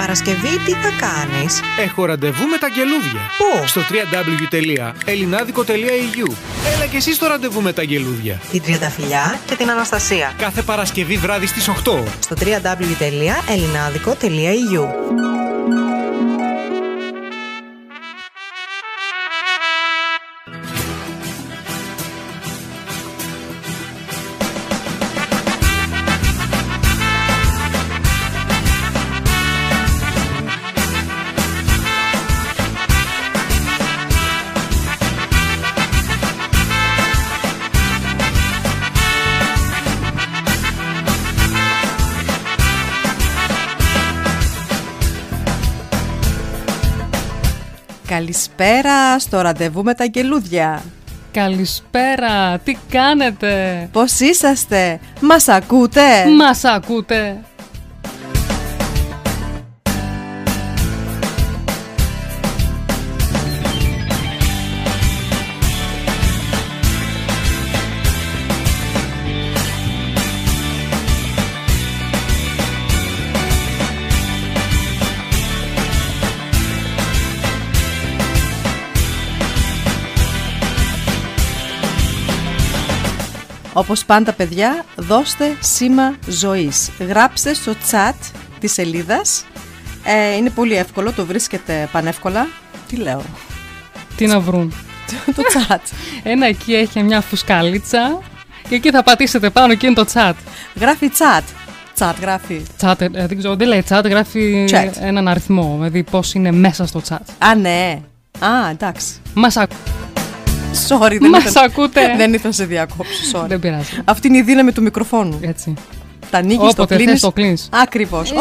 Παρασκευή τι θα κάνεις; Έχω ραντεβού με τα γελούδια. Πού; Στο www.elinadico.eu Έλα και εσύ στο ραντεβού με τα γελούδια. Την Τριανταφυλιά και την Αναστασία. Κάθε Παρασκευή βράδυ στις 8. Στο www.elinadico.eu Καλησπέρα στο ραντεβού με τα αγγελούδια. Καλησπέρα, τι κάνετε, Πώς είσαστε, μας ακούτε; μας ακούτε. Όπως πάντα παιδιά, δώστε σήμα ζωής. Γράψτε στο chat της σελίδας. Ε, είναι πολύ εύκολο, το βρίσκετε πανεύκολα. Τι λέω, Τι να βρουν; το chat. Ένα εκεί έχει μια φουσκάλιτσα και εκεί θα πατήσετε πάνω και είναι το chat. γράφει chat. Chat γράφει. Chat, ε, δεν ξέρω, δεν λέει chat, γράφει Chat. έναν αριθμό, δηλαδή πώς είναι μέσα στο chat. Α, ναι. Α, εντάξει. Μας, ακ... Sorry, δεν μας ήθελα, ακούτε. δεν ήθελα να σε διακόψω, sorry. δεν πειράζει. Αυτή είναι η δύναμη του μικροφόνου. Έτσι. Τα ανοίγεις, το Όποτε θες κλείνεις. το κλείνεις. Ακριβώς,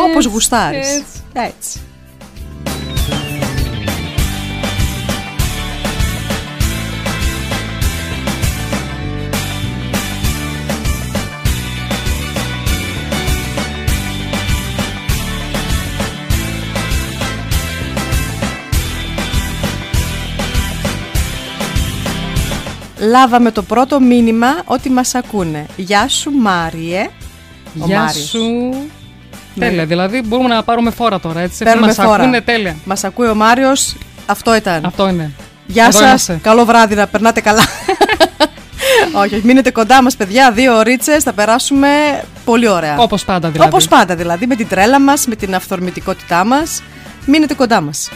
Έτσι, Λάβαμε το πρώτο μήνυμα ότι μας ακούνε. Γεια σου Μάριε. Ο Γεια Μάριος. σου. Ναι. Τέλεια, δηλαδή μπορούμε να πάρουμε φόρα τώρα, έτσι. Παίρνουμε μας φόρα. ακούνε τέλεια. Μας ακούει ο Μάριος. Αυτό ήταν. Αυτό είναι. Γεια Εδώ σας, είμαστε. καλό βράδυ, να περνάτε καλά. όχι, όχι, μείνετε κοντά μας παιδιά, δύο ωρίτσες, θα περάσουμε πολύ ωραία. Όπως πάντα δηλαδή. Όπως πάντα δηλαδή, με την τρέλα μας, με την αυθορμητικότητά μας. Μείνετε κοντά μας.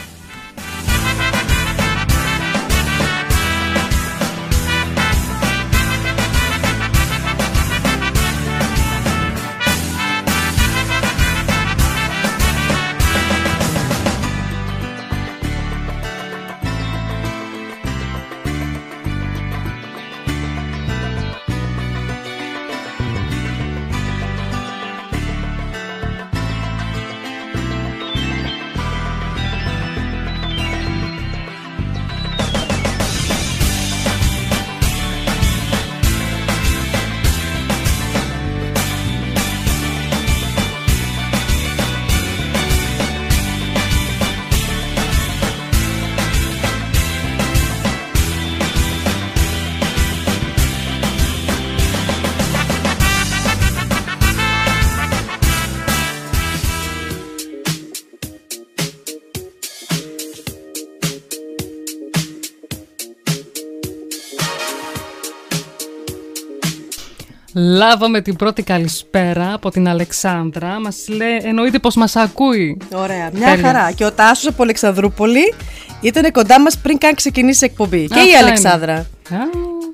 Λάβαμε την πρώτη καλησπέρα από την Αλεξάνδρα. Μας λέει, εννοείται πως μας ακούει. Ωραία, μια Τέλεια. χαρά. Και ο Τάσος από Αλεξανδρούπολη ήταν κοντά μας πριν καν ξεκινήσει η εκπομπή. και η Αυτά Αλεξάνδρα. Α,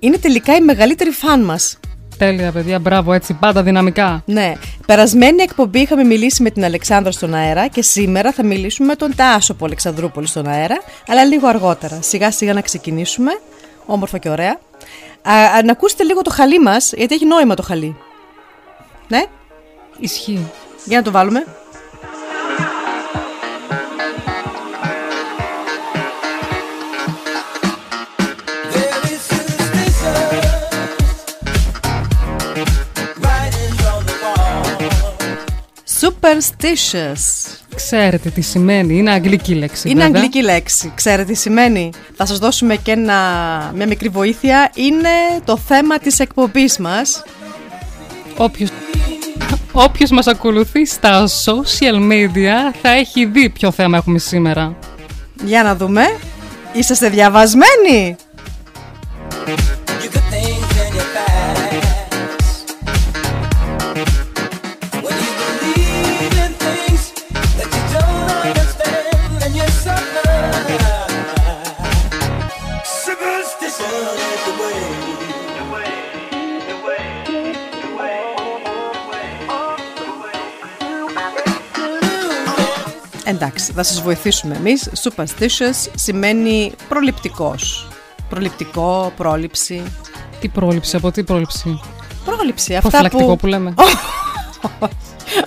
Είναι τελικά η μεγαλύτερη φαν μας. τέλεια, παιδιά, μπράβο, έτσι, πάντα δυναμικά. Ναι. Περασμένη εκπομπή είχαμε μιλήσει με την Αλεξάνδρα στον αέρα και σήμερα θα μιλήσουμε με τον Τάσο από Αλεξανδρούπολη στον αέρα, αλλά λίγο αργότερα. Σιγά σιγά να ξεκινήσουμε. Όμορφα και ωραία. Α, α, να ακούσετε λίγο το χαλί μας, γιατί έχει νόημα το χαλί. Ναι, Ισχύει. για να το βάλουμε. Superstitious. Ξέρετε τι σημαίνει, είναι αγγλική λέξη. Είναι βέβαια. αγγλική λέξη. Ξέρετε τι σημαίνει; Θα σας δώσουμε και ένα, μια μικρή βοήθεια. Είναι το θέμα της εκπομπής μας. Όποιος... Όποιος μας ακολουθεί στα social media θα έχει δει ποιο θέμα έχουμε σήμερα. Για να δούμε. Είσαστε διαβασμένοι; Εντάξει, θα σας βοηθήσουμε εμείς. Superstitious σημαίνει προληπτικός. Προληπτικό, πρόληψη. Τι πρόληψη, από τι πρόληψη; Πρόληψη, αυτά Προφυλακτικό που... που λέμε.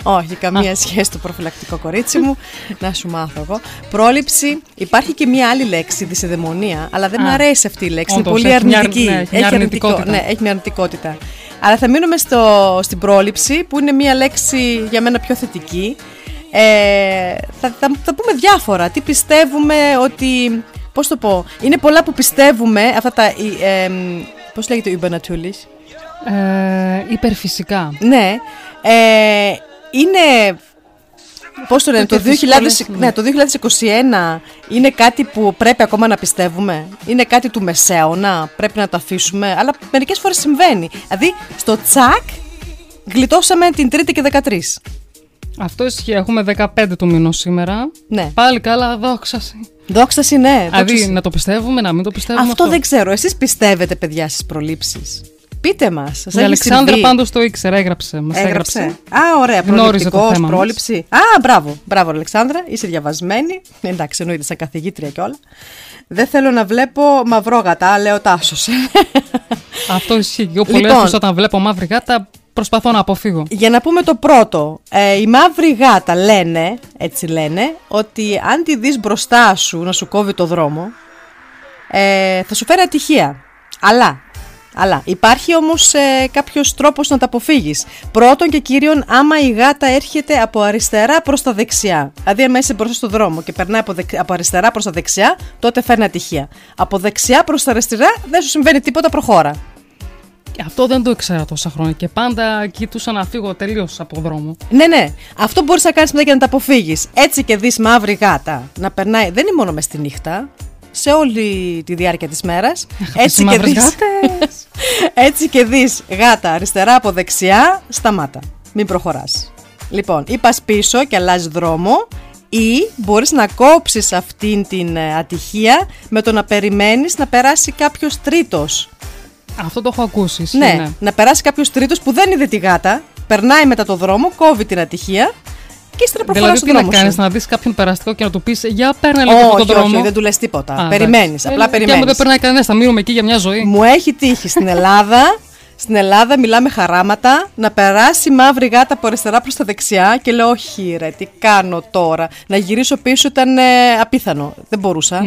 Όχι, καμία σχέση το προφυλακτικό κορίτσι μου. να σου μάθω εγώ. Πρόληψη, υπάρχει και μία άλλη λέξη, δυσεδαιμονία, αλλά δεν μου Α, αρέσει αυτή η λέξη. Είναι όντως, πολύ έχει μια- αρνητική. ναι, έχει μια αρνητικό- αρνητικότητα. ναι, έχει μια αρνητικότητα. Αλλά θα μείνουμε στο, στην πρόληψη, που είναι μία λέξη για μένα πιο θετική. Ε, θα, θα, θα πούμε διάφορα. Τι πιστεύουμε ότι. Πώς το πω. Είναι πολλά που πιστεύουμε. Αυτά τα. Ε, Πώς λέγεται Übernatürlich. Ε, υπερφυσικά. Ναι. Ε, είναι. Πώς το λένε, το, Τέτοιες 2000, σχολές, ναι, το 2021 είναι κάτι που πρέπει ακόμα να πιστεύουμε; Είναι κάτι του μεσαίωνα, πρέπει να το αφήσουμε; Αλλά μερικές φορές συμβαίνει. Δηλαδή, στο τσακ γλιτώσαμε την Τρίτη και 13. Αυτό ισχύει. Έχουμε 15 του μήνου σήμερα. Ναι. Πάλι καλά, δόξα σοι. Δόξα σοι, ναι. δόξα Δηλαδή, σοι. να το πιστεύουμε, να μην το πιστεύουμε. Αυτό, δεν ξέρω. Εσείς πιστεύετε, παιδιά, στις προλήψεις; Πείτε μας. Σας Η έχει Αλεξάνδρα συμβεί; πάντως το ήξερε, έγραψε. Μας Έγραψε. έγραψε. Α, ωραία. Γνώριζε το Προληπτικός, θέμα μας. πρόληψη. Α, μπράβο. Μπράβο, Αλεξάνδρα. Είσαι διαβασμένη. Εντάξει, εννοείται σαν καθηγήτρια κιόλα. Δεν θέλω να βλέπω μαυρόγατα, λέω τάσος. Αυτό ισχύει. Εγώ πολλές Λοιπόν. φορές όταν βλέπω μαύρη γάτα προσπαθώ να αποφύγω. Για να πούμε το πρώτο. Ε, οι μαύροι γάτα λένε, έτσι λένε, ότι αν τη δεις μπροστά σου να σου κόβει το δρόμο, ε, θα σου φέρει ατυχία. Αλλά, αλλά υπάρχει όμως ε, κάποιος τρόπος να τα αποφύγεις. Πρώτον και κύριον, άμα η γάτα έρχεται από αριστερά προς τα δεξιά. Δηλαδή, άμα είσαι μπροστά στο δρόμο και περνάει από, δεξ- από αριστερά προς τα δεξιά, τότε φέρνει ατυχία. Από δεξιά προς τα αριστερά δεν σου συμβαίνει τίποτα, προχώρα. Και Αυτό δεν το ήξερα τόσα χρόνια και πάντα κοιτούσα να φύγω τελείως από δρόμο. Ναι, ναι. Αυτό μπορείς να κάνεις μετά για να τα αποφύγεις. Έτσι και δεις μαύρη γάτα να περνάει. Δεν είναι μόνο μες στη νύχτα. Σε όλη τη διάρκεια της μέρας. Έτσι, οι και μαύρες δεις, γάτες. έτσι και δεις γάτα αριστερά από δεξιά, σταμάτα. Μην προχωράς. Λοιπόν, ή πας πίσω και αλλάζεις δρόμο, ή μπορείς να κόψεις αυτήν την ε, ατυχία με το να περιμένεις να περάσει κάποιος τρίτος. Αυτό το έχω ακούσει. ισχύει, Ναι, να περάσει κάποιος τρίτος που δεν είδε τη γάτα, περνάει μετά το δρόμο, κόβει την ατυχία και ύστερα προχωρά Δηλαδή, στον τι να δρόμο κάνεις, σου. να δεις κάποιον περαστικό και να του πεις Για παίρνε λίγο από Όχι, τον δρόμο. όχι, δεν του λες τίποτα. Α, περιμένεις, εντάξει. απλά Ε, Και άμα περιμένεις. δεν περνάει κανένας, θα μείνουμε εκεί για μια ζωή. Μου έχει τύχει στην Ελλάδα. Στην Ελλάδα μιλάμε χαράματα να περάσει μαύρη γάτα από αριστερά προς τα δεξιά και λέω όχι ρε τι κάνω τώρα να γυρίσω πίσω ήταν ε, απίθανο δεν μπορούσα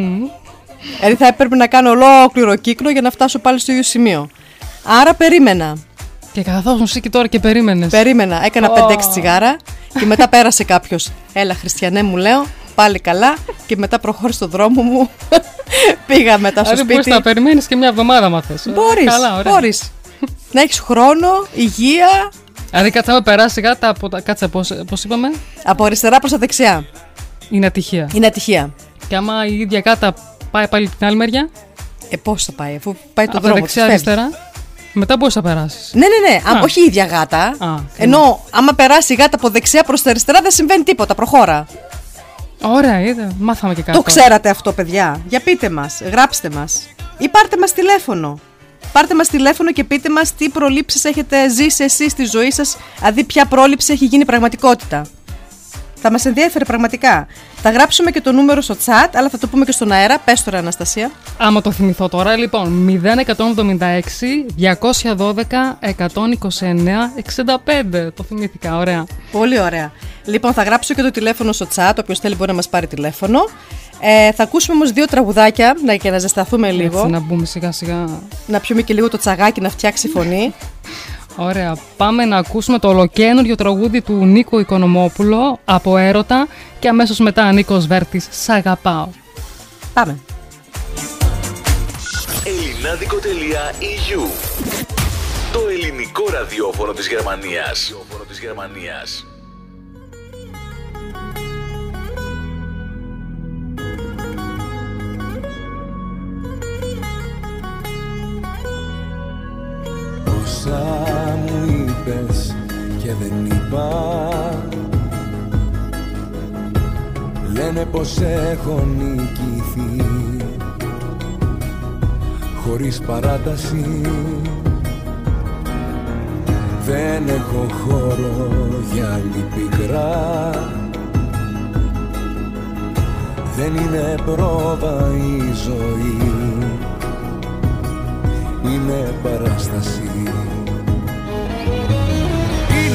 δηλαδή θα έπρεπε να κάνω ολόκληρο κύκλο για να φτάσω πάλι στο ίδιο σημείο άρα περίμενα Και καθόμουν εσύ και τώρα και περίμενες. Περίμενα, έκανα 5-6 τσιγάρα και μετά πέρασε κάποιος. Έλα, Χριστιανέ, μου λέω, πάλι καλά. Και μετά προχώρησε στο δρόμο μου. Πήγα μετά στο Δηλαδή, μπορείς σπίτι. να περιμένεις και μια εβδομάδα, μα θες. Μπορείς, Καλά, ωραία. μπορείς. να έχεις χρόνο, υγεία. Δηλαδή, κάτσε να περάσει γάτα από τα. Κάτσε, πώς είπαμε; Από αριστερά προς τα δεξιά. Είναι ατυχία. Είναι ατυχία. Και άμα η ίδια γάτα πάει πάλι την άλλη μεριά, Ε, πώς θα πάει, αφού πάει το από τα δρόμο δεξιά της, φεύγει. αριστερά, μετά μπορεί να περάσεις; Ναι, ναι, ναι. Α, Α. όχι η ίδια γάτα. Α, Ενώ άμα περάσει η γάτα από δεξιά προς τα αριστερά δεν συμβαίνει τίποτα. Προχώρα. Ωραία, είδα. Μάθαμε και κάτι. Το ξέρατε αυτό, παιδιά. Για πείτε μας, γράψτε μας. Ή πάρτε μας τηλέφωνο. Πάρτε μας τηλέφωνο και πείτε μας τι προλήψεις έχετε ζήσει εσείς στη ζωή σας, δηλαδή ποια πρόληψη έχει γίνει πραγματικότητα. Θα μας ενδιαφέρει πραγματικά. Θα γράψουμε και το νούμερο στο chat, αλλά θα το πούμε και στον αέρα. Πες τώρα, Αναστασία. Άμα το θυμηθώ τώρα, λοιπόν, 0176 212 129 65. Το θυμήθηκα, ωραία. Πολύ ωραία. Λοιπόν, θα γράψω και το τηλέφωνο στο chat. Όποιος θέλει μπορεί να μας πάρει τηλέφωνο. Ε, θα ακούσουμε όμως δύο τραγουδάκια να, και να ζεσταθούμε λίγο. Έτσι, να μπούμε σιγά σιγά. Να πιούμε και λίγο το τσαγάκι να φτιάξει φωνή. Ωραία. Πάμε να ακούσουμε το ολοκένουργιο τραγούδι του Νίκο Οικονομόπουλο από Έρωτα και αμέσως μετά Νίκος Βέρτης Σ' αγαπάω. Πάμε. ελληνάδικο.eu Το Το ελληνικό ραδιόφωνο της Γερμανίας. Ραδιόφωνο της Γερμανίας. Όσα μου είπες και δεν είπα. Λένε πως έχω νικηθεί. Χωρίς παράταση. Δεν έχω χώρο για άλλη πικρά Δεν είναι πρόβα η ζωή. Είναι παράσταση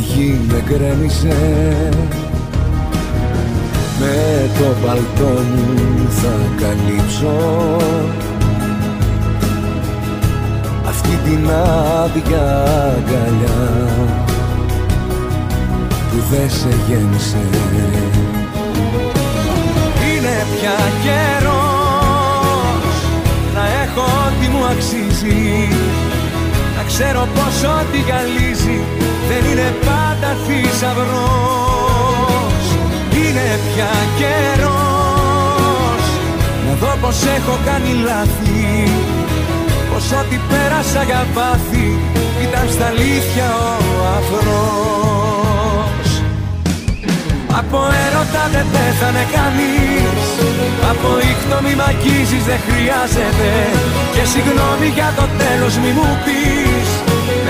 γη με γκρέμισε. Με το παλτό μου θα καλύψω. Αυτή την άδεια αγκαλιά που δεν σε γέμισε. Είναι πια καιρός να έχω ό,τι μου αξίζει. Να ξέρω πως ό,τι γυαλίζει δεν είναι πάντα θησαυρός. Είναι πια καιρός. Να δω πως έχω κάνει λάθη. Πως ό,τι πέρασα για πάθη ήταν στα αλήθεια ο αφρός Από έρωτα δεν πέθανε κανείς. Από ήχτο μη μ' αγγίζεις δεν χρειάζεται. Και συγγνώμη για το τέλος μη μου πεις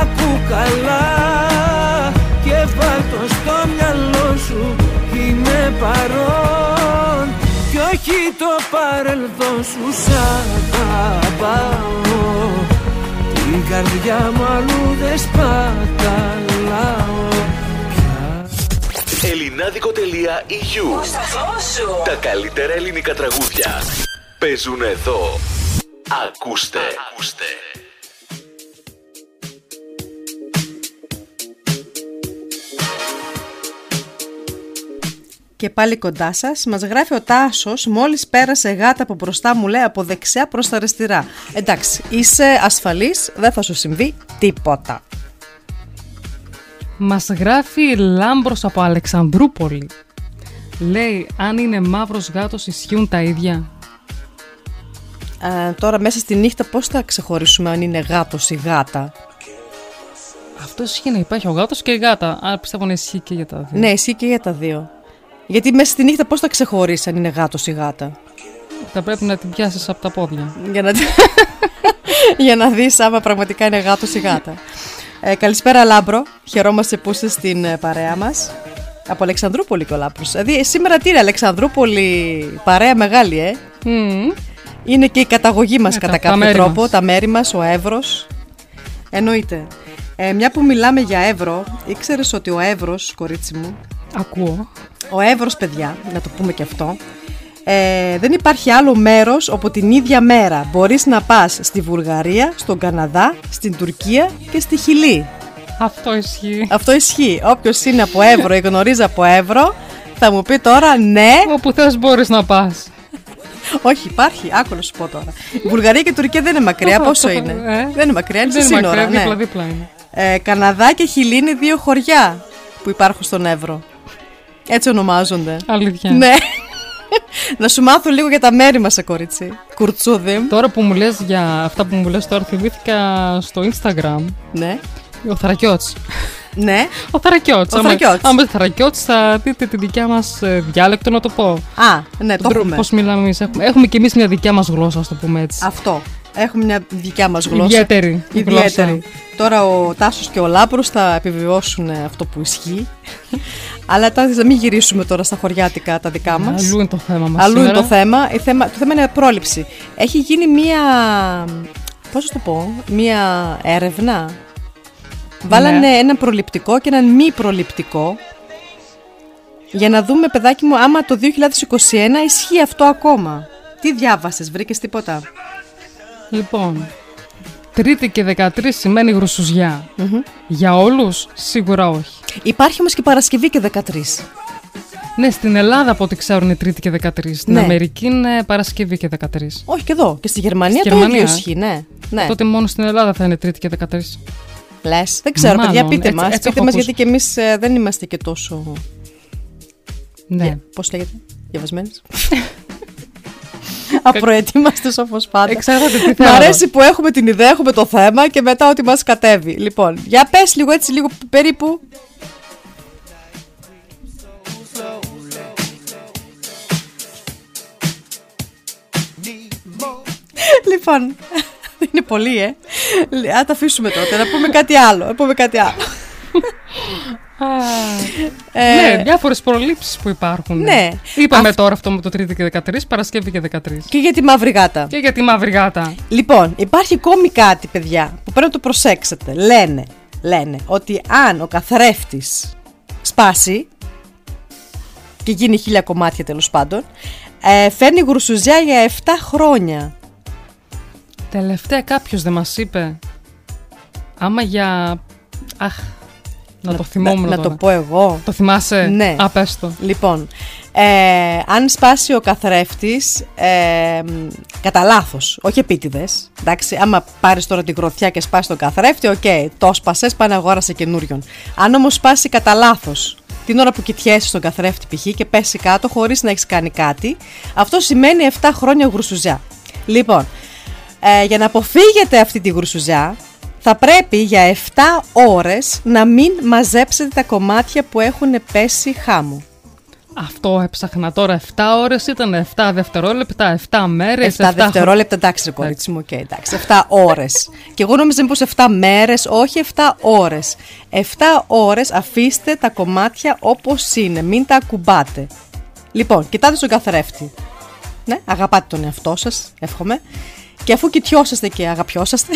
Ακού καλά και βάλ' το στο μυαλό σου Είμαι παρόν κι όχι το παρελθόν σου σ' αγαπάω Την καρδιά μου αλλού δεν σπαταλάω Ελληνάδικο.eu Τα καλύτερα ελληνικά τραγούδια παίζουν εδώ. Ακούστε. Ακούστε. Και πάλι κοντά σας, μας γράφει ο Τάσος, μόλις πέρασε γάτα από μπροστά μου, λέει από δεξιά προς τα αριστερά. Εντάξει, είσαι ασφαλής, δεν θα σου συμβεί τίποτα. Μας γράφει Λάμπρος από Αλεξανδρούπολη. Λέει, αν είναι μαύρος γάτος ισχύουν τα ίδια. Ε, τώρα μέσα στη νύχτα πώς θα ξεχωρίσουμε αν είναι γάτος ή γάτα; Αυτό ισχύει να υπάρχει ο γάτος και η γάτα. Άρα πιστεύω να ισχύει και για τα δύο. Ναι, εσύ και για τα δύο. Γιατί μέσα στη νύχτα πώς θα ξεχωρίσει αν είναι γάτος ή γάτα; Θα πρέπει να την πιάσεις από τα πόδια. Για να, για να δεις άμα πραγματικά είναι γάτος ή γάτα. Ε, καλησπέρα Λάμπρο, χαιρόμαστε που είσαι στην ε, παρέα μας. Από Αλεξανδρούπολη και ο Λάμπρος. Δηλαδή ε, σήμερα τι είναι Αλεξανδρούπολη παρέα μεγάλη ε; Μμμ. Είναι και η καταγωγή μας Ε, κατά τα- τα κάποιο μέρη τρόπο, μας. τα μέρη μας, ο Εύρος. Εννοείται. Ε, μια που μιλάμε για Εύρο, ήξερες ότι ο Εύρος, κορίτσι μου, Ακούω. ο Εύρος παιδιά, να το πούμε και αυτό, ε, δεν υπάρχει άλλο μέρος όπου την ίδια μέρα μπορείς να πας στη Βουλγαρία, στον Καναδά, στην Τουρκία και στη Χιλή. Αυτό ισχύει. Αυτό ισχύει. Όποιος είναι από Εύρο ή γνωρίζει από Εύρο, θα μου πει τώρα ναι, Όπου θες μπορείς να πας. όχι υπάρχει, άκου να σου πω τώρα. Η Βουλγαρία και η Τουρκία δεν είναι μακριά, πόσο είναι; Ε, Δεν είναι μακριά, είναι Δεν στη είναι σύνορα. μακριά, ναι. δίπλα-δίπλα είναι. Ε, Καναδά και Χιλή είναι δύο χωριά που υπάρχουν στον Εύρο. Έτσι ονομάζονται. Αλήθεια. Ναι. να σου μάθω λίγο για τα μέρη μας, σε κορίτσι. Κουρτσούδι. Τώρα που μου λες για αυτά που μου λες τώρα, θυμήθηκα στο Instagram Ναι. ο Θαρακιώτς. Ναι. Ο Θαρακιώτς. Ο Άμα- Θαρακιώτς. Άμα είστε Θαρακιώτς θα δείτε τη δικιά μας ε, διάλεκτο να το πω. Α, ναι, το έχουμε. Πώς μιλάμε εμείς. Έχουμε, έχουμε και εμείς μια δικιά μας γλώσσα, ας το πούμε έτσι. Αυτό. Έχουμε μια δικιά μας γλώσσα. Ιδιαίτερη Ιδιαίτερη. γλώσσα. Τώρα ο Τάσος και ο Λάμπρος θα επιβεβαιώσουν ε, αυτό που ισχύει. Αλλά τώρα να μην γυρίσουμε τώρα στα χωριάτικα τα δικά μας. Αλλού είναι το θέμα μας Αλλού είναι σήμερα. το θέμα. Η θέμα. Το θέμα είναι πρόληψη. Έχει γίνει μία. Πώς θα το πω, μία έρευνα. Βάλανε Ναι. ένα προληπτικό και έναν μη προληπτικό. Για να δούμε, παιδάκι μου, άμα το 2021 ισχύει αυτό ακόμα. Τι διάβασες, βρήκες τίποτα; Λοιπόν, Τρίτη και 13 σημαίνει γρουσουζιά. Για όλους, σίγουρα όχι. Υπάρχει όμως και Παρασκευή και 13. Ναι, στην Ελλάδα από ό,τι ξέρουν είναι Τρίτη και 13. Στην Ναι. Αμερική είναι Παρασκευή και 13. Όχι και εδώ. Και στη Γερμανία Στη το Γερμανία, ίδιο ε; ισχύει, ναι. ναι. Τότε μόνο στην Ελλάδα θα είναι Τρίτη και 13. Λες. Δεν ξέρω, Μάλλον, παιδιά, πείτε έτσι- μας. έτσι Πείτε έχω μας, ακούσει. γιατί και εμείς ε, δεν είμαστε και τόσο... Ναι. Yeah. Πώς λέγεται, διαβασμένες. Απροετοίμαστες όπως πάντα. Εξαρτάται τι Μ' θέλω. αρέσει που έχουμε την ιδέα, έχουμε το θέμα και μετά ότι μας κατέβει. Λοιπόν, για πες λίγο έτσι, λίγο περίπου. λοιπόν, είναι πολύ, ε. Α, τα αφήσουμε τότε, να πούμε κάτι άλλο. Να πούμε κάτι άλλο. Ε, ναι, διάφορες προλήψεις που υπάρχουν. ναι. Είπαμε τώρα αυτό με το Τρίτη και 13, Παρασκευή και 13. Και για τη μαύρη γάτα. Και για τη μαύρη γάτα. Λοιπόν, υπάρχει ακόμη κάτι, παιδιά, που πρέπει να το προσέξετε. Λένε, λένε ότι αν ο καθρέφτης σπάσει και γίνει χίλια κομμάτια τέλος πάντων, ε, φέρνει γρουσουζιά για 7 χρόνια. Τελευταία κάποιος δεν μας είπε. Άμα για. Αχ, να, το θυμόμουν να, τώρα. το πω εγώ. Το θυμάσαι; Ναι. Α, πες το. Λοιπόν, ε, αν σπάσει ο καθρέφτης ε, μ, κατά λάθος, όχι επίτηδες. Εντάξει, άμα πάρεις τώρα την γροθιά και σπάσεις τον καθρέφτη, οκ, το 'σπασες, πάει να αγόρασε καινούριον. Αν όμως σπάσει κατά λάθος την ώρα που κοιτιέσαι στον καθρέφτη π.χ. και πέσει κάτω χωρίς να έχεις κάνει κάτι, αυτό σημαίνει 7 χρόνια γρουσουζιά. Λοιπόν, ε, για να αποφύγετε αυτή τη γρουσουζιά, θα πρέπει για 7 ώρες να μην μαζέψετε τα κομμάτια που έχουν πέσει χάμου. Αυτό έψαχνα τώρα. 7 ώρες ήταν 7 δευτερόλεπτα, 7 μέρες. 7 δευτερόλεπτα, εντάξει, ρε κορίτσι μου, οκ, εντάξει. 7 ώρες. και εγώ νόμιζα μήπως 7 μέρες, όχι 7 ώρες. 7 ώρες αφήστε τα κομμάτια όπως είναι, μην τα ακουμπάτε. Λοιπόν, κοιτάτε στον καθρέφτη. Ναι, αγαπάτε τον εαυτό σας, εύχομαι. Και αφού κοιτιόσαστε και αγαπιόσαστε,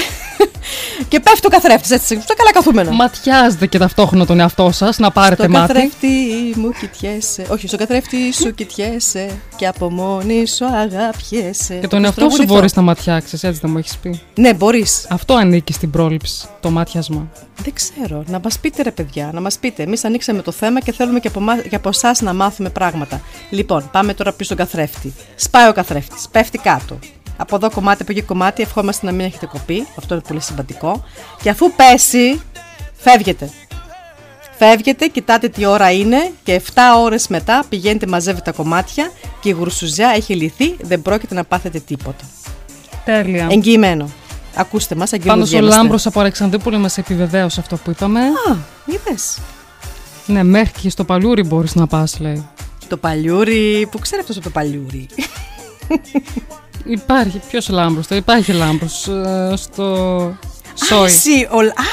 και πέφτει ο καθρέφτης έτσι, στα καλά καθούμενα. Ματιάζετε και ταυτόχρονα τον εαυτό σας να πάρετε Στο μάτι. καθρέφτη μου κοιτιέσαι. Όχι, στο καθρέφτη σου κοιτιέσαι. Και από μόνη σου αγαπιέσαι. Και τον εαυτό σου μπορείς να ματιάξεις, έτσι δεν μου έχεις πει. Ναι, μπορείς. Αυτό ανήκει στην πρόληψη, το μάτιασμα. Δεν ξέρω. Να μας πείτε, ρε παιδιά, να μας πείτε. Εμείς ανοίξαμε το θέμα και θέλουμε και από, εμάς- και από εσάς να μάθουμε πράγματα. Λοιπόν, πάμε τώρα πίσω στον καθρέφτη. Σπάει ο καθρέφτης, πέφτει κάτω. Από εδώ κομμάτι, από εκεί κομμάτι. Ευχόμαστε να μην έχετε κοπεί. Αυτό είναι πολύ σημαντικό. Και αφού πέσει, φεύγετε. Φεύγετε, κοιτάτε τι ώρα είναι και 7 ώρες μετά πηγαίνετε, μαζεύετε τα κομμάτια και η γρουσουζιά έχει λυθεί, δεν πρόκειται να πάθετε τίποτα. Τέλεια. Εγγυημένο. Ακούστε μας, Πάντως ο αγγελούδια είμαστε. Λάμπρος από Αλεξανδρούπολη μας επιβεβαίωσε αυτό που είπαμε. Α, είδες. Ναι, μέχρι και στο Παλιούρι μπορείς να πας, λέει. Το Παλιούρι. Πού ξέρει αυτός από το Παλιούρι. Υπάρχει. Ποιος Λάμπρος, το υπάρχει Λάμπρος. στο. Α, Σόι. εσύ, ο... Α,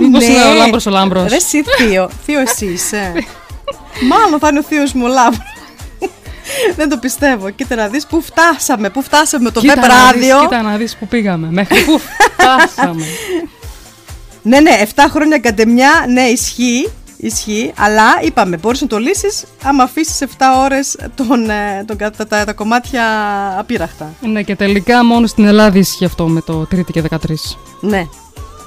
Μήπως ναι. είναι ο Λάμπρος ο Λάμπρος; Ρε εσύ θείο. θείο εσύ είσαι. Μάλλον θα είναι ο θείος μου ο Λάμπρος. Δεν το πιστεύω. Κοίτα να δεις πού φτάσαμε. Πού φτάσαμε με το Κοίτα web να δεις, radio. Κοίτα να δεις που πήγαμε. Μέχρι πού φτάσαμε. Ναι, ναι, 7 χρόνια καντεμιά, ναι, ισχύει. Ισχύει, αλλά είπαμε, μπορείς να το λύσεις άμα αφήσεις 7 ώρες τον, ε, τον, κα- τα, τα, τα κομμάτια απείραχτα. ναι, και τελικά μόνο στην Ελλάδα ισχύει αυτό με το Τρίτη και 13. Ναι.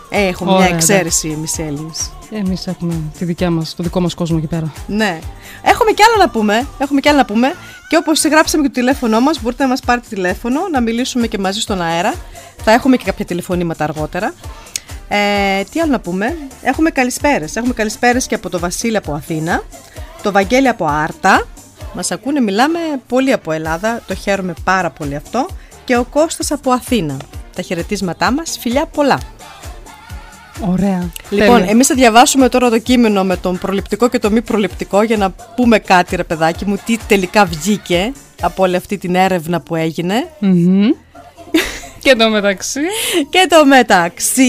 Ε, έχουμε Ωραία, μια εξαίρεση εμείς Έλληνες. Εμείς έχουμε τη δικιά μας, το δικό μας κόσμο εκεί πέρα. Ναι. Έχουμε κι άλλα να πούμε. Έχουμε κι άλλα να πούμε. Και όπως γράψαμε και το τηλέφωνό μας, μπορείτε να μας πάρετε τηλέφωνο, να μιλήσουμε και μαζί στον αέρα. Θα έχουμε και κάποια τηλεφωνήματα αργότερα. Ε, τι άλλο να πούμε; Έχουμε καλησπέρες. Έχουμε καλησπέρες και από το Βασίλη από Αθήνα. Το Βαγγέλη από Άρτα. Μας ακούνε, μιλάμε πολύ από Ελλάδα. Το χαίρομαι πάρα πολύ αυτό. Και ο Κώστας από Αθήνα. Τα χαιρετίσματά μας. Φιλιά πολλά. Ωραία. Λοιπόν, Τέλεια. εμείς θα διαβάσουμε τώρα το κείμενο με τον προληπτικό και το μη προληπτικό για να πούμε κάτι, ρε παιδάκι μου, τι τελικά βγήκε από όλη αυτή την έρευνα που έγινε. Μμμ. Και το μεταξύ. Και το μεταξύ,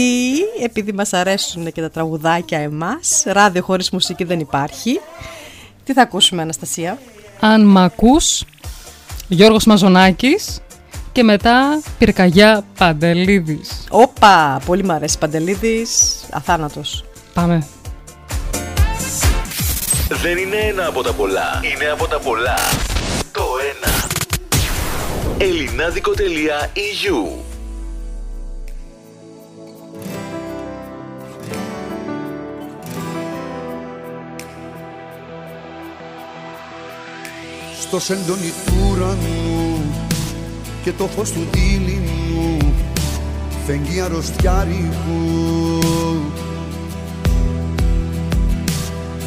επειδή μας αρέσουν και τα τραγουδάκια εμάς, ράδιο χωρίς μουσική δεν υπάρχει. Τι θα ακούσουμε Αναστασία; Αν μ' ακούς, Γιώργος Μαζονάκης και μετά Πυρκαγιά Παντελίδης. Όπα, πολύ μου αρέσει Παντελίδης, αθάνατος. Πάμε. Δεν είναι ένα από τα πολλά. Είναι από τα πολλά. Το ένα. Ελληνάδικο.eu στο σεντόνι του ουρανού και το φως του δίληνου φεγγεί αρρωστιάρικου.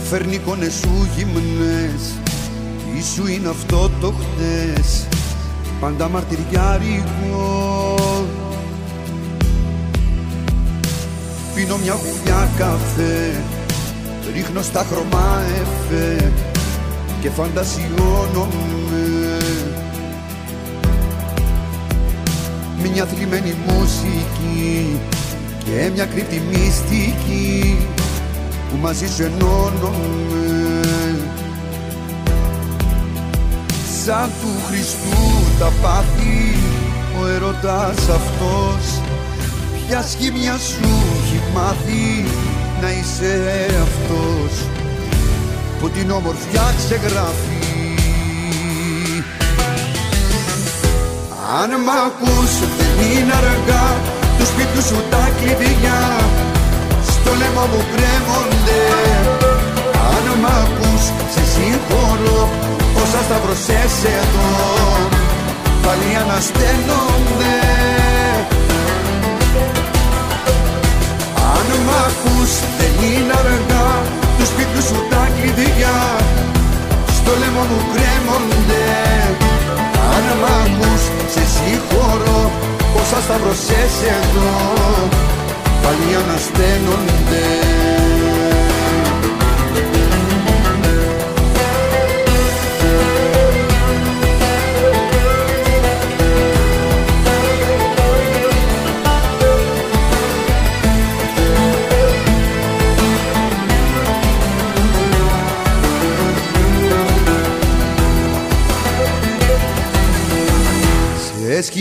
Φέρνει εικόνες σου γυμνές Ίσου είναι αυτό το χτες πάντα μαρτυριάρικο Πίνω μια γουλιά καφέ ρίχνω στα χρώμα εφέ και φαντασιώνομαι μια θλιμμένη μουσική και μια κρύπτη μυστική που μαζί σου ενώνομαι σαν του Χριστού τα πάθη ο ερωτάς αυτός. Ποια σχήμια σου έχει μάθει να είσαι αυτός. Που την όμορφιά ξεγράφει. Αν μ' ακούς δεν είναι αργά. Του σπίτου σου τα κλειδιά στο λαιμό μου κρέμονται. Αν μ' ακούς σε συγχωρώ όσα σταυρωσές εδώ πάλι ανασταίνονται Αν μ' ακούς δεν είναι αργά. Τους σπίτους σου τα κλειδιά στο λαιμό μου κρέμονται. Αν μ' ακούς σε συγχωρώ. Πόσα σταυρωσές εδώ πάλι ανασταίνονται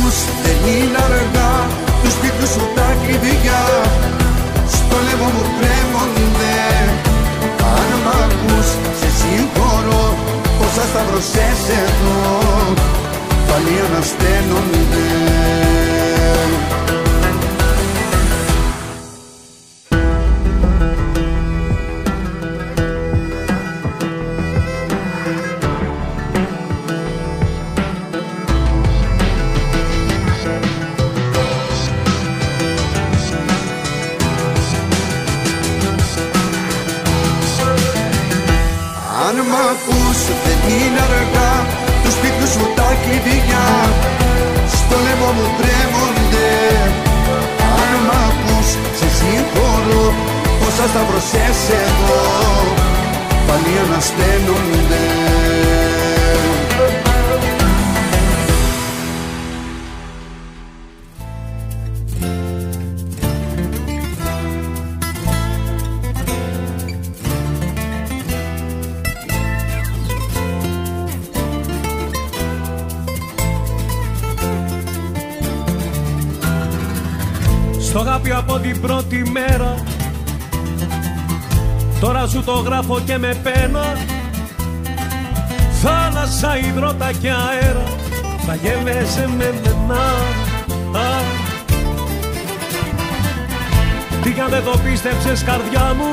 μ' ακούς δεν είναι αργά. Τους σπίτου σου τα κλειδιά. Στο λαιμό μου κρέμονται. Αν μ' ακούς σε συγχωρώ. Όσα σταυρωσές εδώ πάλι ανασταίνονται ακούς δεν είναι αργά. Τους σπίτου σου τα κλειδιά. Στο λαιμό μου τρέμονται. Αν μ' ακούς σε συγχωρώ. Όσα σταυρωσές εδώ πάλι ανασταίνονται από την πρώτη μέρα. Τώρα σου το γράφω και με πένα. Θάλασσα, υδρότα και αέρα. Θα γεύεσαι με μένα. Α. Τι κι αν δεν το πίστεψες καρδιά μου.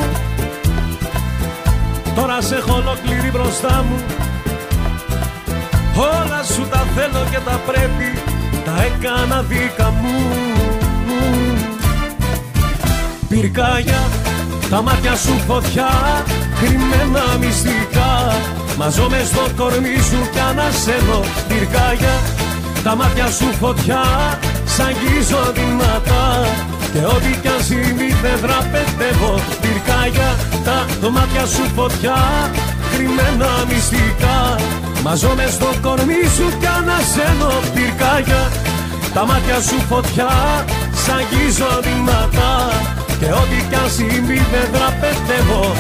Τώρα σε έχω ολόκληρη μπροστά μου. Όλα σου τα θέλω και τα πρέπει. Τα έκανα δίκα μου Πυρκάγια, τα μάτια σου φωτιά Κρυμμένα μυστικά. Μαζώ μες στο κορμί σου κι ανασένω Πυρκάγια, τα μάτια σου φωτιά Σ' αγγίζω δυνατά. Και ό,τι κι αν συμβεί δεν δραπετεύω Πυρκάγια, τα μάτια σου φωτιά Κρυμμένα μυστικά. Μαζώ μες στο κορμί σου κι ανασένω Πυρκάγια, τα μάτια σου φωτιά Σ' αγγίζω δυνατά Και ό,τι κι αν συμβεί δεν δραπετεύω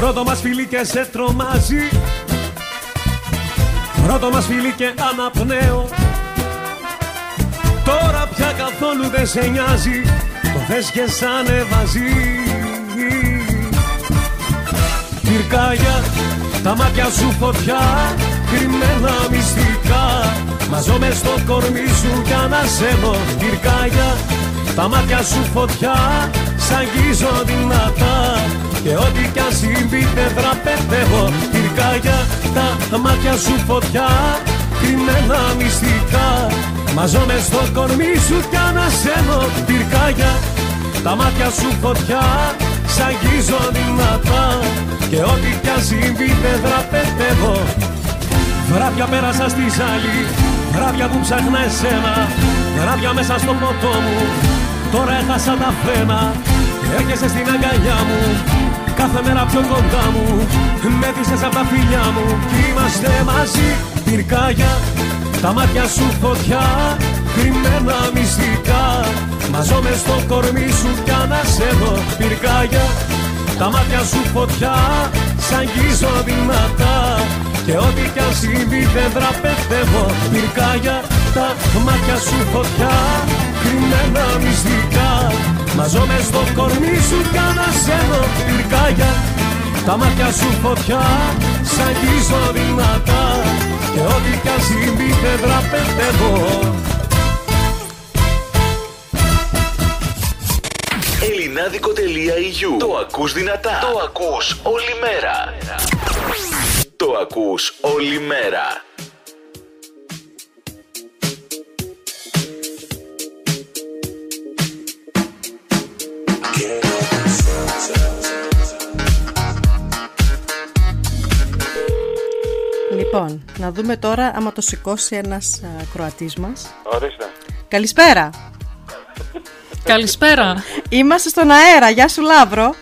Πρώτο μας φιλί και σε τρομάζει. Πρώτο μας φιλί και αναπνέω. Τώρα πια καθόλου δεν σε νοιάζει. Το θες και σ' ανεβάζει. Πυρκάγια, τα μάτια σου φωτιά Κρυμμένα μυστικά. Μαζώ μες στο κορμί σου κι ανασένω Πυρκάγια, τα μάτια σου φωτιά Σ' αγγίζω δυνατά. Και ό,τι κι αν συμβεί δεν δραπετεύω. Πυρκάγια, τα μάτια σου φωτιά Κρυμμένα μυστικά Μαζώ μες στο κορμί σου κι ανασένω Πυρκάγια, τα μάτια σου φωτιά Σ' αγγίζω δυνατά. Και ό,τι κι αν συμβεί δεν δραπετεύω Βράδια πέρασα στη ζάλη Βράδια που ψάχνα εσένα. Βράδια μέσα στο ποτό μου Τώρα έχασα τα φρένα. Έρχεσαι στην αγκαλιά μου Κάθε μέρα πιο κοντά μου. Με δίσες απ' τα φιλιά μου Κι είμαστε μαζί Πυρκάγια Τα μάτια σου φωτιά Κρυμμένα μυστικά. Μαζώ μες στο κορμί σου κι ανασένω Πυρκάγια. Τα μάτια σου φωτιά Σ' αγγίζω δυνατά. Και ό,τι κι αν συμβεί δεν δραπετεύω Πυρκάγια, τα μάτια σου φωτιά Κρυμμένα μυστικά. Μαζώ μες στο κορμί σου κι ανασένω Πυρκάγια, τα μάτια σου φωτιά Σ' αγγίζω δυνατά Και ό,τι κι αν συμβεί δεν δραπετεύω Ελληνάδικο.eu Το ακούς δυνατά. Το ακούς όλη μέρα. Το ακούς όλη μέρα. Λοιπόν, να δούμε τώρα άμα το σηκώσει ένας α, κροατής μας. Ορίστε. Καλησπέρα. Καλησπέρα. Είμαστε στον αέρα. Γεια σου Λάβρο.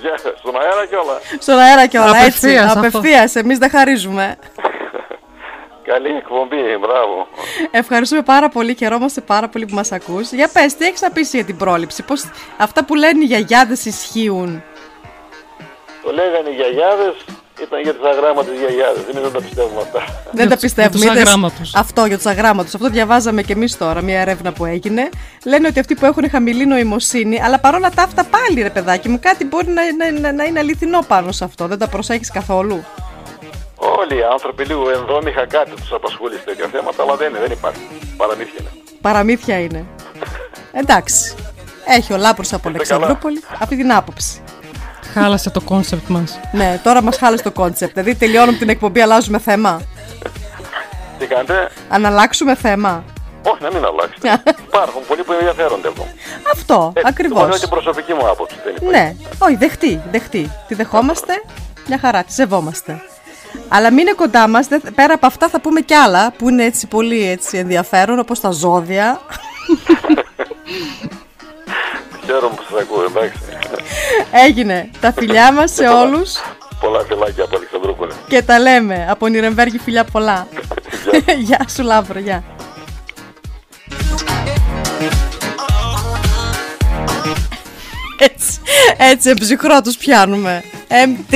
Γεια σας, στον αέρα και όλα. Στον αέρα και όλα έτσι. Απευθείας αυτό. Απευθείας. Εμείς δεν χαρίζουμε. Καλή εκπομπή, μπράβο. Ευχαριστούμε πάρα πολύ. Χαιρόμαστε πάρα πολύ που μας ακούς. Για πες, τι έχεις να πεις για την πρόληψη; Πώς αυτά που λένε οι γιαγιάδες ισχύουν; Το λέγανε οι γιαγιάδες, ήταν για τις αγράμματες γιαγιάδες. Εμείς δεν τα πιστεύουμε αυτά. Δεν τα τους- πιστεύουμε. για τους Είδες, αγράμματους. Αυτό για τους αγράμματους. Αυτό διαβάζαμε και εμείς τώρα, μια έρευνα που έγινε. Λένε ότι αυτοί που έχουν χαμηλή νοημοσύνη, αλλά παρόλα τα αυτά πάλι ρε παιδάκι μου, κάτι μπορεί να, να, να, να είναι αληθινό πάνω σε αυτό. Δεν τα προσέχεις καθόλου; Όλοι οι άνθρωποι λίγο ενδόμυχα κάτι τους απασχολεί σε τέτοια θέματα, αλλά δεν είναι, δεν υπάρχει. Παραμύθια είναι. Παραμύθια είναι. Εντάξει. Έχει ο Λάμπρος από Είστε καλά. Αλεξανδρούπολη αυτή την άποψη. Χάλασε το concept μας. Ναι, τώρα μας χάλασε το concept. Δηλαδή τελειώνουμε την εκπομπή, αλλάζουμε θέμα. Τι κάνετε, Αν αλλάξουμε θέμα. όχι να μην αλλάξετε. Υπάρχουν πολλοί που ενδιαφέρονται από. Αυτό, Έτσι, ακριβώς. το λέω την προσωπική μου άποψη. Δεν υπάρχει. Ναι, όχι, δεχτεί, δεχτεί. Τη δεχόμαστε, μια χαρά, τη σεβόμαστε. Αλλά μην είναι κοντά μας. Πέρα από αυτά, θα πούμε κι άλλα που είναι έτσι πολύ έτσι, ενδιαφέρον, όπως τα ζώδια. Χαίρομαι που ακούω, εντάξει. Έγινε. Τα φιλιά μας σε όλους. Πολλά φιλάκια από Αλεξανδρούπολη. Και τα λέμε. Από Νιρεμβέργη φιλιά πολλά. Γεια σου Λάβρο, γεια. Έτσι, έτσι ψυχρό τους πιάνουμε. MT.